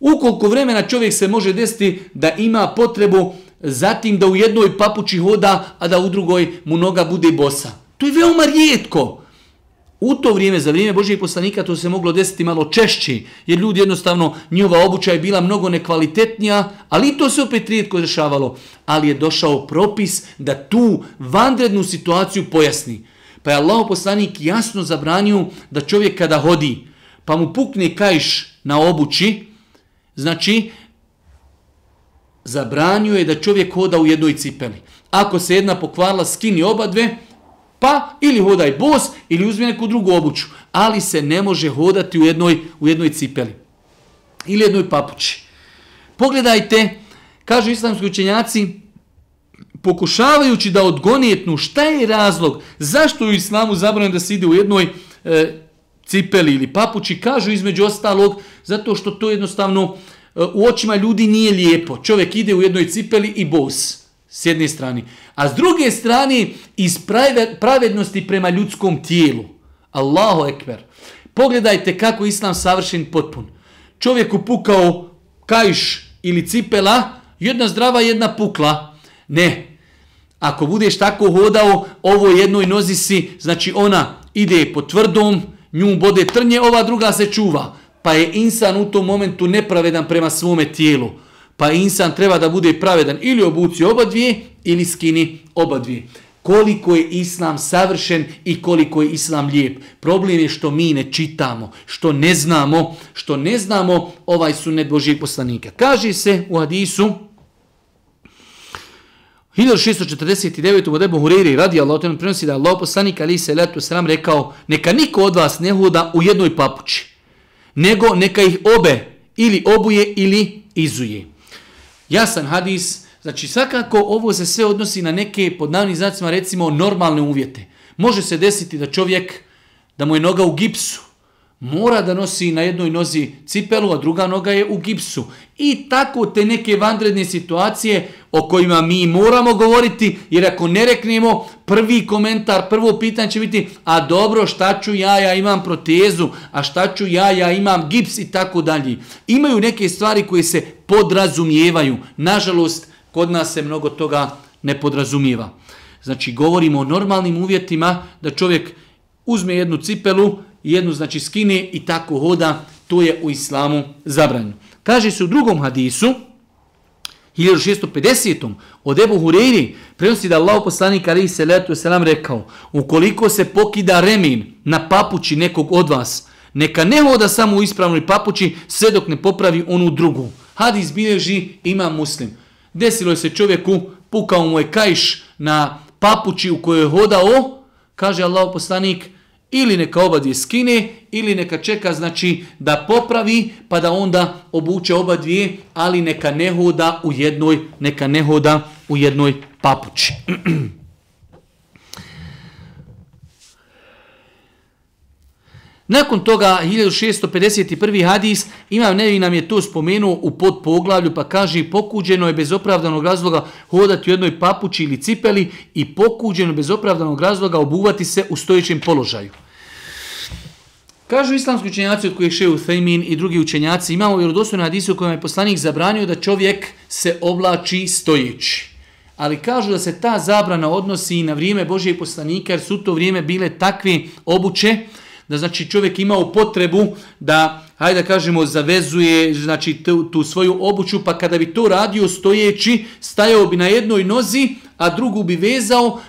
Ukoliko vremena čovjek se može desiti da ima potrebu zatim da u jednoj papuči hoda, a da u drugoj mu noga bude bosa. To je veoma rijetko. U to vrijeme, za vrijeme Božijeg poslanika, to se moglo desiti malo češće, jer ljudi jednostavno, njihova obuća je bila mnogo nekvalitetnija, ali to se opet rijetko rješavalo. Ali je došao propis da tu vanrednu situaciju pojasni. Pa je Allah poslanik jasno zabranio da čovjek kada hodi, pa mu pukne kajš na obući, znači, zabranio je da čovjek hoda u jednoj cipeli. Ako se jedna pokvarila, skini oba dve, Pa ili hodaj bos ili uzmi neku drugu obuću, ali se ne može hodati u jednoj, u jednoj cipeli ili jednoj papući. Pogledajte, kažu islamski učenjaci, pokušavajući da odgonijetnu šta je razlog, zašto u islamu zabranjeno da se ide u jednoj e, cipeli ili papući, kažu između ostalog, zato što to jednostavno e, u očima ljudi nije lijepo. Čovjek ide u jednoj cipeli i bos s jedne strane. A s druge strane, iz pravednosti prema ljudskom tijelu. Allahu ekber. Pogledajte kako islam savršen potpun. Čovjek upukao kajš ili cipela, jedna zdrava, jedna pukla. Ne. Ako budeš tako hodao, ovo jednoj nozi si, znači ona ide po tvrdom, nju bode trnje, ova druga se čuva. Pa je insan u tom momentu nepravedan prema svome tijelu pa insan treba da bude pravedan ili obuci oba dvije ili skini oba dvije. Koliko je islam savršen i koliko je islam lijep. Problem je što mi ne čitamo, što ne znamo, što ne znamo ovaj sunet Božijeg poslanika. Kaže se u hadisu 1649. u Debu Hureyri radi Allah, on prenosi da Allah poslanik ali se letu sram rekao neka niko od vas ne hoda u jednoj papući, nego neka ih obe ili obuje ili izuje jasan hadis, znači svakako ovo se sve odnosi na neke pod navnim znacima recimo normalne uvjete. Može se desiti da čovjek, da mu je noga u gipsu, mora da nosi na jednoj nozi cipelu, a druga noga je u gipsu. I tako te neke vanredne situacije o kojima mi moramo govoriti, jer ako ne reknemo, prvi komentar, prvo pitanje će biti, a dobro, šta ću ja, ja imam protezu, a šta ću ja, ja imam gips i tako dalje. Imaju neke stvari koje se podrazumijevaju. Nažalost, kod nas se mnogo toga ne podrazumijeva. Znači, govorimo o normalnim uvjetima da čovjek uzme jednu cipelu, jednu znači skine i tako hoda, to je u islamu zabranjeno. Kaže se u drugom hadisu, 1650. od Ebu Hureyri prenosi da Allah poslanik Ali se letu selam rekao ukoliko se pokida remin na papući nekog od vas, neka ne hoda samo u ispravnoj papući sve dok ne popravi onu drugu. Hadis bilježi ima muslim. Desilo je se čovjeku, pukao mu je kajš na papući u kojoj je hodao, kaže Allah poslanik, ili neka obadvije skine, ili neka čeka znači da popravi, pa da onda obuče obadvije, ali neka ne hoda u jednoj, neka ne hoda u jednoj papući. Nakon toga 1651. hadis Imam Nevi nam je to spomenuo u podpoglavlju pa kaže pokuđeno je bez opravdanog razloga hodati u jednoj papući ili cipeli i pokuđeno bez opravdanog razloga obuvati se u stojećem položaju. Kažu islamski učenjaci od kojih šeju Thaymin i drugi učenjaci imamo vjerodostojne hadise u kojem je poslanik zabranio da čovjek se oblači stojeći. Ali kažu da se ta zabrana odnosi i na vrijeme Božije poslanika jer su to vrijeme bile takve obuće da znači čovjek imao potrebu da hajde da kažemo zavezuje znači tu, tu svoju obuću pa kada bi to radio stojeći stajao bi na jednoj nozi a drugu bi vezao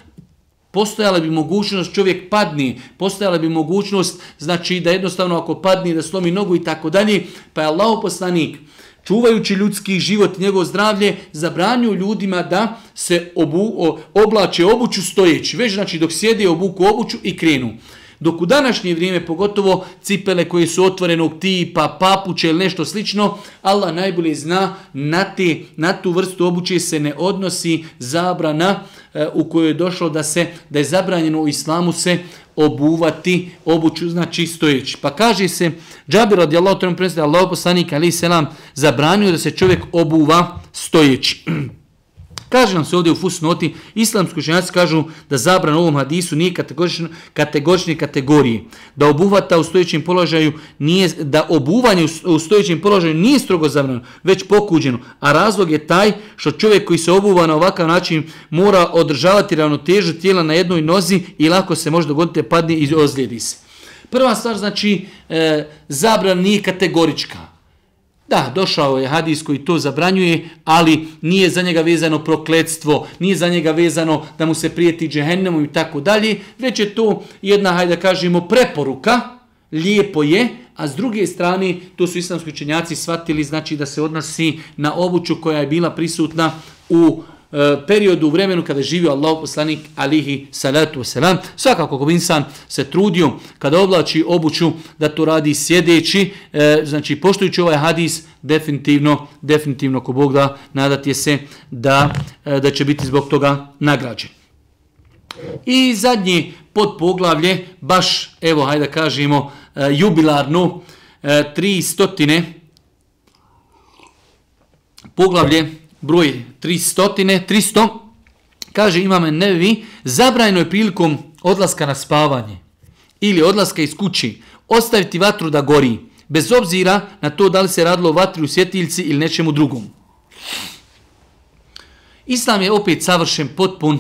postojala bi mogućnost čovjek padni postojala bi mogućnost znači da jednostavno ako padni da slomi nogu i tako dalje pa je Allah poslanik čuvajući ljudski život i njegovo zdravlje, zabranju ljudima da se obu, o, oblače obuću stojeći. Već znači dok sjede obuku obuću i krenu. Dok u današnje vrijeme, pogotovo cipele koje su otvorenog tipa, papuće ili nešto slično, Allah najbolje zna na, te, na tu vrstu obuće se ne odnosi zabrana e, u kojoj je došlo da se da je zabranjeno u islamu se obuvati obuću, znači stojeći. Pa kaže se, Džabir radijallahu ta'ala predstavlja Allah poslanik ali selam zabranio da se čovjek obuva stojeći. Kaže nam se ovdje u fusnoti, islamski učenjaci kažu da zabran ovom hadisu nije kategorične kategorije. Da obuhvata u stojećem položaju nije, da obuvanje u stojećem položaju nije strogo zabrano, već pokuđeno. A razlog je taj što čovjek koji se obuva na ovakav način mora održavati ravnotežu tijela na jednoj nozi i lako se može dogoditi padne i ozlijedi se. Prva stvar znači e, zabran nije kategorička. Da, došao je hadis koji to zabranjuje, ali nije za njega vezano prokledstvo, nije za njega vezano da mu se prijeti džehennemu i tako dalje, već je to jedna, hajde da kažemo, preporuka, lijepo je, a s druge strane, to su islamski učenjaci shvatili, znači da se odnosi na obuću koja je bila prisutna u E, periodu u vremenu kada je živio Allah poslanik alihi salatu wasalam. Svakako ko insan se trudio kada oblači obuću da to radi sjedeći, e, znači poštujući ovaj hadis, definitivno, definitivno ko Bog da nadati je se da, e, da će biti zbog toga nagrađen. I zadnji pod poglavlje, baš, evo, hajde da kažemo, e, jubilarnu, e, tri stotine, poglavlje broj 300, 300, kaže imam nevi, zabrajno je prilikom odlaska na spavanje ili odlaska iz kući ostaviti vatru da gori, bez obzira na to da li se radilo vatri u svjetiljci ili nečemu drugom. Islam je opet savršen, potpun,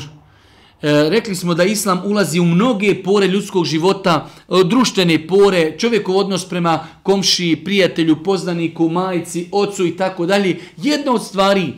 E, rekli smo da islam ulazi u mnoge pore ljudskog života, e, društvene pore, čovjekov odnos prema komši, prijatelju, poznaniku, majici, ocu i tako dalje. Jedna od stvari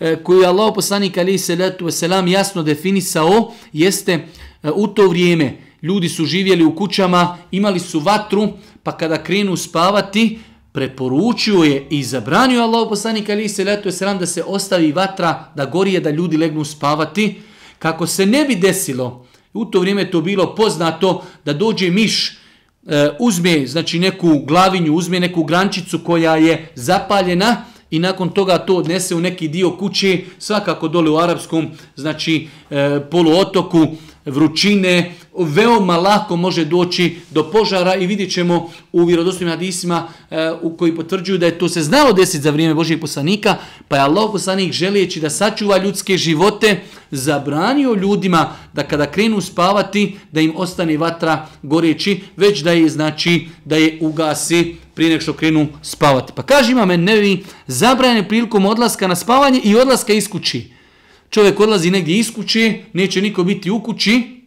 e, koju je Allah poslanik ali se letu selam jasno definisao jeste e, u to vrijeme ljudi su živjeli u kućama, imali su vatru, pa kada krenu spavati, preporučio je i zabranio Allah poslanik ali se letu selam da se ostavi vatra da gorije da ljudi legnu spavati, kako se ne bi desilo, u to vrijeme to bilo poznato da dođe miš, e, uzme znači neku glavinju, uzme neku grančicu koja je zapaljena i nakon toga to odnese u neki dio kuće, svakako dole u arapskom, znači e, poluotoku, vrućine, veoma lako može doći do požara i vidjet ćemo u vjerodostojnim hadisima e, u koji potvrđuju da je to se znalo desiti za vrijeme Božijeg poslanika, pa je Allah poslanik želijeći da sačuva ljudske živote, zabranio ljudima da kada krenu spavati, da im ostane vatra goreći, već da je znači da je ugasi prije nek što krenu spavati. Pa kaže ima nevi zabranjene prilikom odlaska na spavanje i odlaska iz kući. Čovjek odlazi negdje iz kuće, neće niko biti u kući,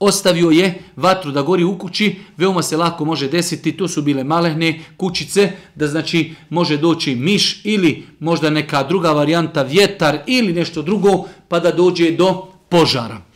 ostavio je vatru da gori u kući, veoma se lako može desiti, to su bile malehne kućice, da znači može doći miš ili možda neka druga varijanta vjetar ili nešto drugo, pa da dođe do požara.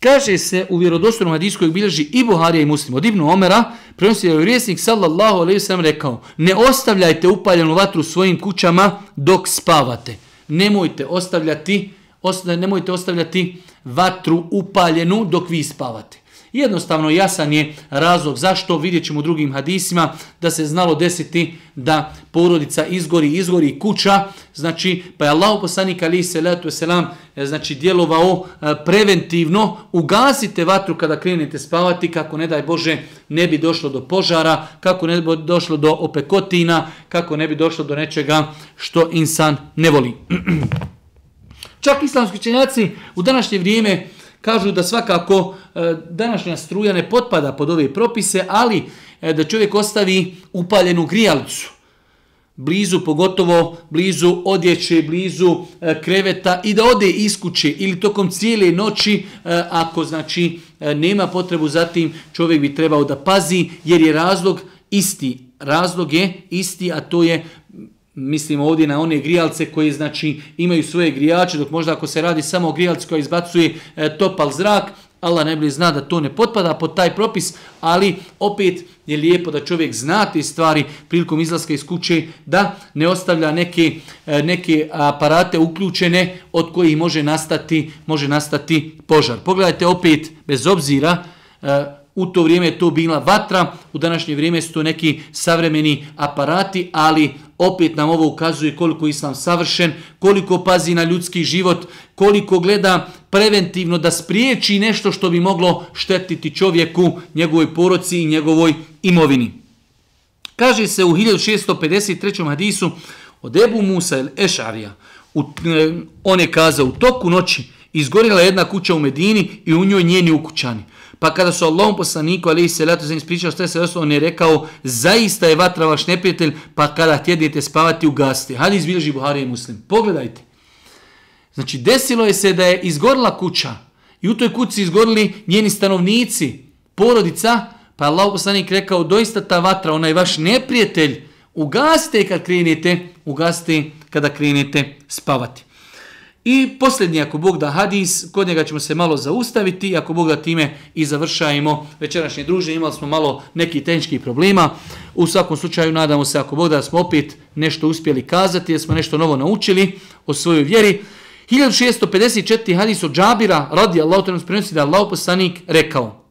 Kaže se u vjerodostojnom hadisku kojeg bilježi i Buharija i Muslim od Ibnu Omera, prenosi da je vjesnik sallallahu alaihi sallam rekao ne ostavljajte upaljenu vatru svojim kućama dok spavate. Nemojte ostavljati, osta, nemojte ostavljati vatru upaljenu dok vi spavate. Jednostavno jasan je razlog zašto, vidjet ćemo u drugim hadisima, da se znalo desiti da porodica izgori, izgori kuća, znači pa je Allah poslanik ali se letu selam e, znači djelovao e, preventivno, ugasite vatru kada krenete spavati kako ne daj Bože ne bi došlo do požara, kako ne bi došlo do opekotina, kako ne bi došlo do nečega što insan ne voli. Čak islamski čenjaci u današnje vrijeme kažu da svakako e, današnja struja ne potpada pod ove propise, ali e, da čovjek ostavi upaljenu grijalicu blizu, pogotovo blizu odjeće, blizu e, kreveta i da ode iz kuće ili tokom cijele noći, e, ako znači nema potrebu za tim, čovjek bi trebao da pazi jer je razlog isti. Razlog je isti, a to je Mislim ovdje na one grijalce koji znači imaju svoje grijače, dok možda ako se radi samo o grijalci koji izbacuje e, topal zrak, Allah ne bi zna da to ne potpada pod taj propis, ali opet je lijepo da čovjek zna te stvari prilikom izlaska iz kuće, da ne ostavlja neke, e, neke aparate uključene od kojih može nastati, može nastati požar. Pogledajte opet, bez obzira, e, u to vrijeme je to bila vatra, u današnje vrijeme su to neki savremeni aparati, ali opet nam ovo ukazuje koliko islam savršen, koliko pazi na ljudski život, koliko gleda preventivno da spriječi nešto što bi moglo štetiti čovjeku, njegovoj poroci i njegovoj imovini. Kaže se u 1653. hadisu od Ebu Musa el Ešarija, u, e, on je kazao u toku noći izgorila jedna kuća u Medini i u njoj njeni ukućani. Pa kada su Allahom poslaniku, ali i se leto sam ispričao što se osnovo, on je rekao, zaista je vatra vaš neprijatelj, pa kada tjednete spavati u gasti. Hadi izbilži Buhari i Muslim. Pogledajte. Znači, desilo je se da je izgorila kuća i u toj kući izgorili njeni stanovnici, porodica, pa je Allah poslanik rekao, doista ta vatra, onaj vaš neprijatelj, ugasite kad krenete, ugasite kada krenete spavati. I posljednji, ako Bog da hadis, kod njega ćemo se malo zaustaviti, ako Bog da time i završajemo večerašnje druženje, imali smo malo neki tehničkih problema. U svakom slučaju nadamo se, ako Bog da smo opet nešto uspjeli kazati, jer smo nešto novo naučili o svojoj vjeri. 1654. hadis od Džabira, radi Allah, to nam prenosi da je Allah poslanik rekao,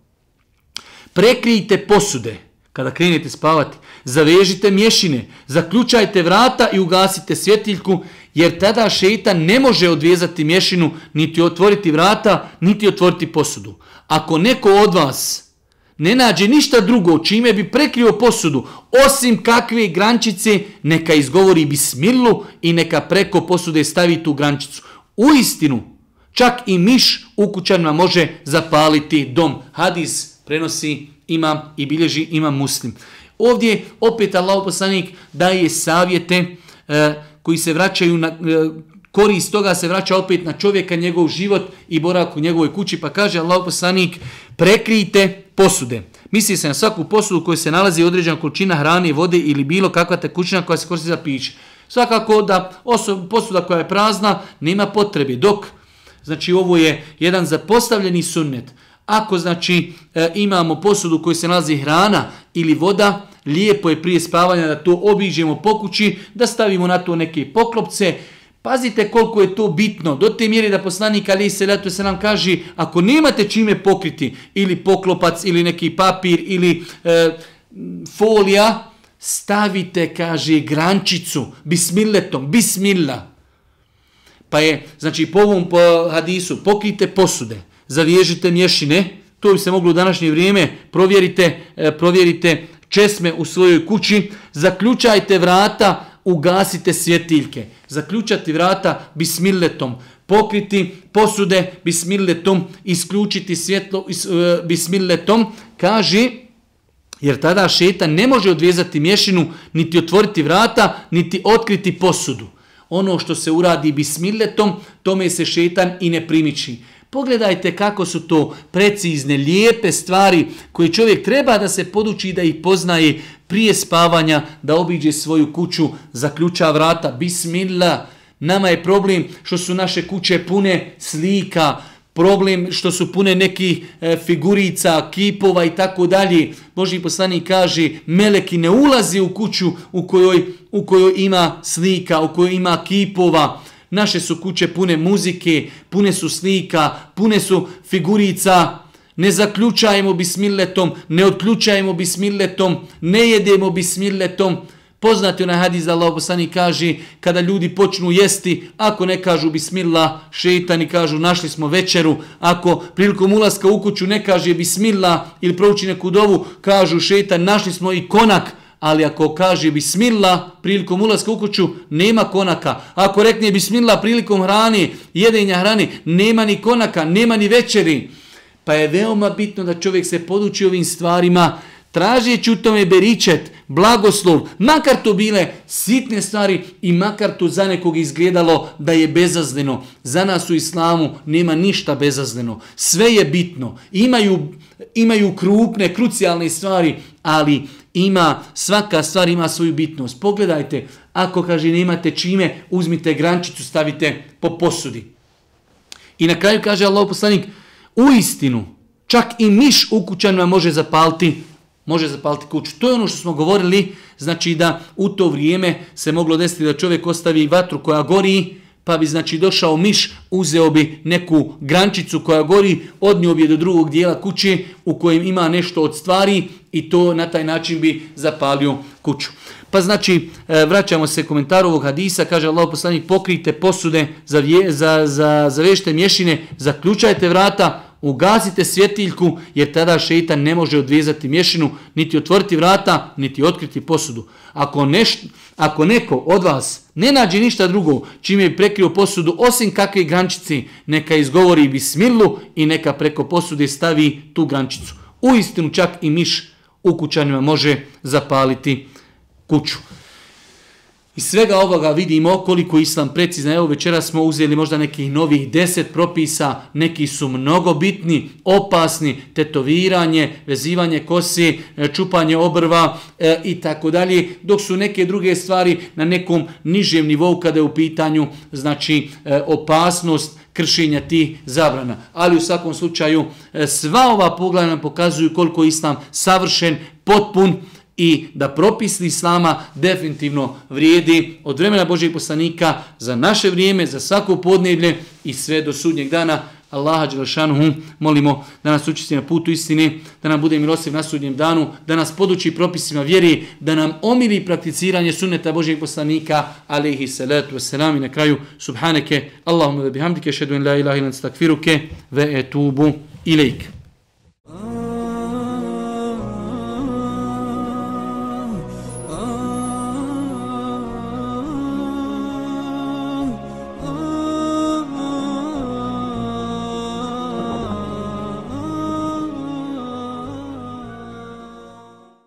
prekrijte posude kada krenete spavati, zavežite mješine, zaključajte vrata i ugasite svjetiljku, jer tada šeitan ne može odvezati mješinu, niti otvoriti vrata, niti otvoriti posudu. Ako neko od vas ne nađe ništa drugo čime bi prekrio posudu, osim kakve grančice, neka izgovori bismilu i neka preko posude stavi tu grančicu. U istinu, čak i miš u kućanima može zapaliti dom. Hadis prenosi imam i bilježi imam muslim. Ovdje opet Allah poslanik daje savjete e, koji se vraćaju na e, korist toga se vraća opet na čovjeka, njegov život i borak u njegovoj kući, pa kaže Allah poslanik prekrijte posude. Misli se na svaku posudu koju se nalazi određena količina hrane, vode ili bilo kakva tekućina koja se koristi za piće. Svakako da osob, posuda koja je prazna nema potrebe, dok znači ovo je jedan zapostavljeni sunnet. Ako znači e, imamo posudu koju se nalazi hrana ili voda, lijepo je prije spavanja da to obiđemo po kući, da stavimo na to neke poklopce. Pazite koliko je to bitno. Do te mjere da poslanik Ali se letu se nam kaže, ako nemate čime pokriti, ili poklopac, ili neki papir, ili e, folija, stavite, kaže, grančicu, bismilletom, bismillah. Pa je, znači, po ovom po hadisu, pokrite posude, zaviježite mješine, to bi se moglo u današnje vrijeme, provjerite, e, provjerite česme u svojoj kući, zaključajte vrata, ugasite svjetiljke. Zaključati vrata bismilletom, pokriti posude bismilletom, isključiti svjetlo e, bismilletom, kaže, jer tada šetan ne može odvezati mješinu, niti otvoriti vrata, niti otkriti posudu. Ono što se uradi bismilletom, tome se šetan i ne primiči. Pogledajte kako su to precizne, lijepe stvari koje čovjek treba da se poduči da ih poznaje prije spavanja, da obiđe svoju kuću, zaključa vrata, bismillah. Nama je problem što su naše kuće pune slika, problem što su pune nekih e, figurica, kipova i tako dalje. Boži poslanik kaže, meleki ne ulazi u kuću u kojoj, u kojoj ima slika, u kojoj ima kipova. Naše su kuće pune muzike, pune su slika, pune su figurica. Ne zaključajemo bismilletom, ne otključajemo bismilletom, ne jedemo bismilletom. Poznati onaj hadis da Allah poslani kaže kada ljudi počnu jesti, ako ne kažu bismillah, šeitani kažu našli smo večeru, ako prilikom ulaska u kuću ne kaže bismillah ili prouči neku dovu, kažu šeitan našli smo i konak, ali ako kaže bismillah prilikom ulaska u kuću, nema konaka. Ako rekne bismillah prilikom hrani, jedenja hrani, nema ni konaka, nema ni večeri. Pa je veoma bitno da čovjek se poduči ovim stvarima, tražeći u tome beričet, blagoslov, makar to bile sitne stvari i makar to za nekog izgledalo da je bezazleno. Za nas u islamu nema ništa bezazleno. Sve je bitno. Imaju, imaju krupne, krucijalne stvari, ali ima, svaka stvar ima svoju bitnost. Pogledajte, ako kaže nemate čime, uzmite grančicu, stavite po posudi. I na kraju kaže Allah poslanik, u istinu, čak i miš u kućanima može zapaliti može zapaliti kuću. To je ono što smo govorili, znači da u to vrijeme se moglo desiti da čovjek ostavi vatru koja gori, pa bi znači došao miš, uzeo bi neku grančicu koja gori, odnio bi je do drugog dijela kuće u kojem ima nešto od stvari i to na taj način bi zapalio kuću. Pa znači, e, vraćamo se komentaru ovog hadisa, kaže Allah poslanik, pokrijte posude, za, za, za, za vešte mješine, zaključajte vrata, ugasite svjetiljku, jer tada šeitan ne može odvezati mješinu, niti otvoriti vrata, niti otkriti posudu. Ako, neš, ako neko od vas ne nađe ništa drugo čim je prekrio posudu, osim kakve grančice, neka izgovori bismilu i neka preko posude stavi tu grančicu. U istinu čak i miš u kućanima može zapaliti kuću. Iz svega ovoga vidimo koliko islam precizna. Evo večera smo uzeli možda nekih novih deset propisa, neki su mnogo bitni, opasni, tetoviranje, vezivanje kosi, e, čupanje obrva e, i tako dalje, dok su neke druge stvari na nekom nižem nivou kada je u pitanju znači e, opasnost kršenja tih zabrana. Ali u svakom slučaju e, sva ova pogleda nam pokazuju koliko je islam savršen, potpun, i da propis islama definitivno vrijedi od vremena Božeg poslanika za naše vrijeme, za svako podneblje i sve do sudnjeg dana. Allaha Đelšanuhu molimo da nas učisti na putu istine, da nam bude milostiv na sudnjem danu, da nas poduči propisima vjeri, da nam omili prakticiranje sunneta Božeg poslanika, alaihi salatu wasalam i na kraju subhaneke, Allahumma da bihamdike, šedu la ilaha ilan stakfiruke, ve etubu ilaike.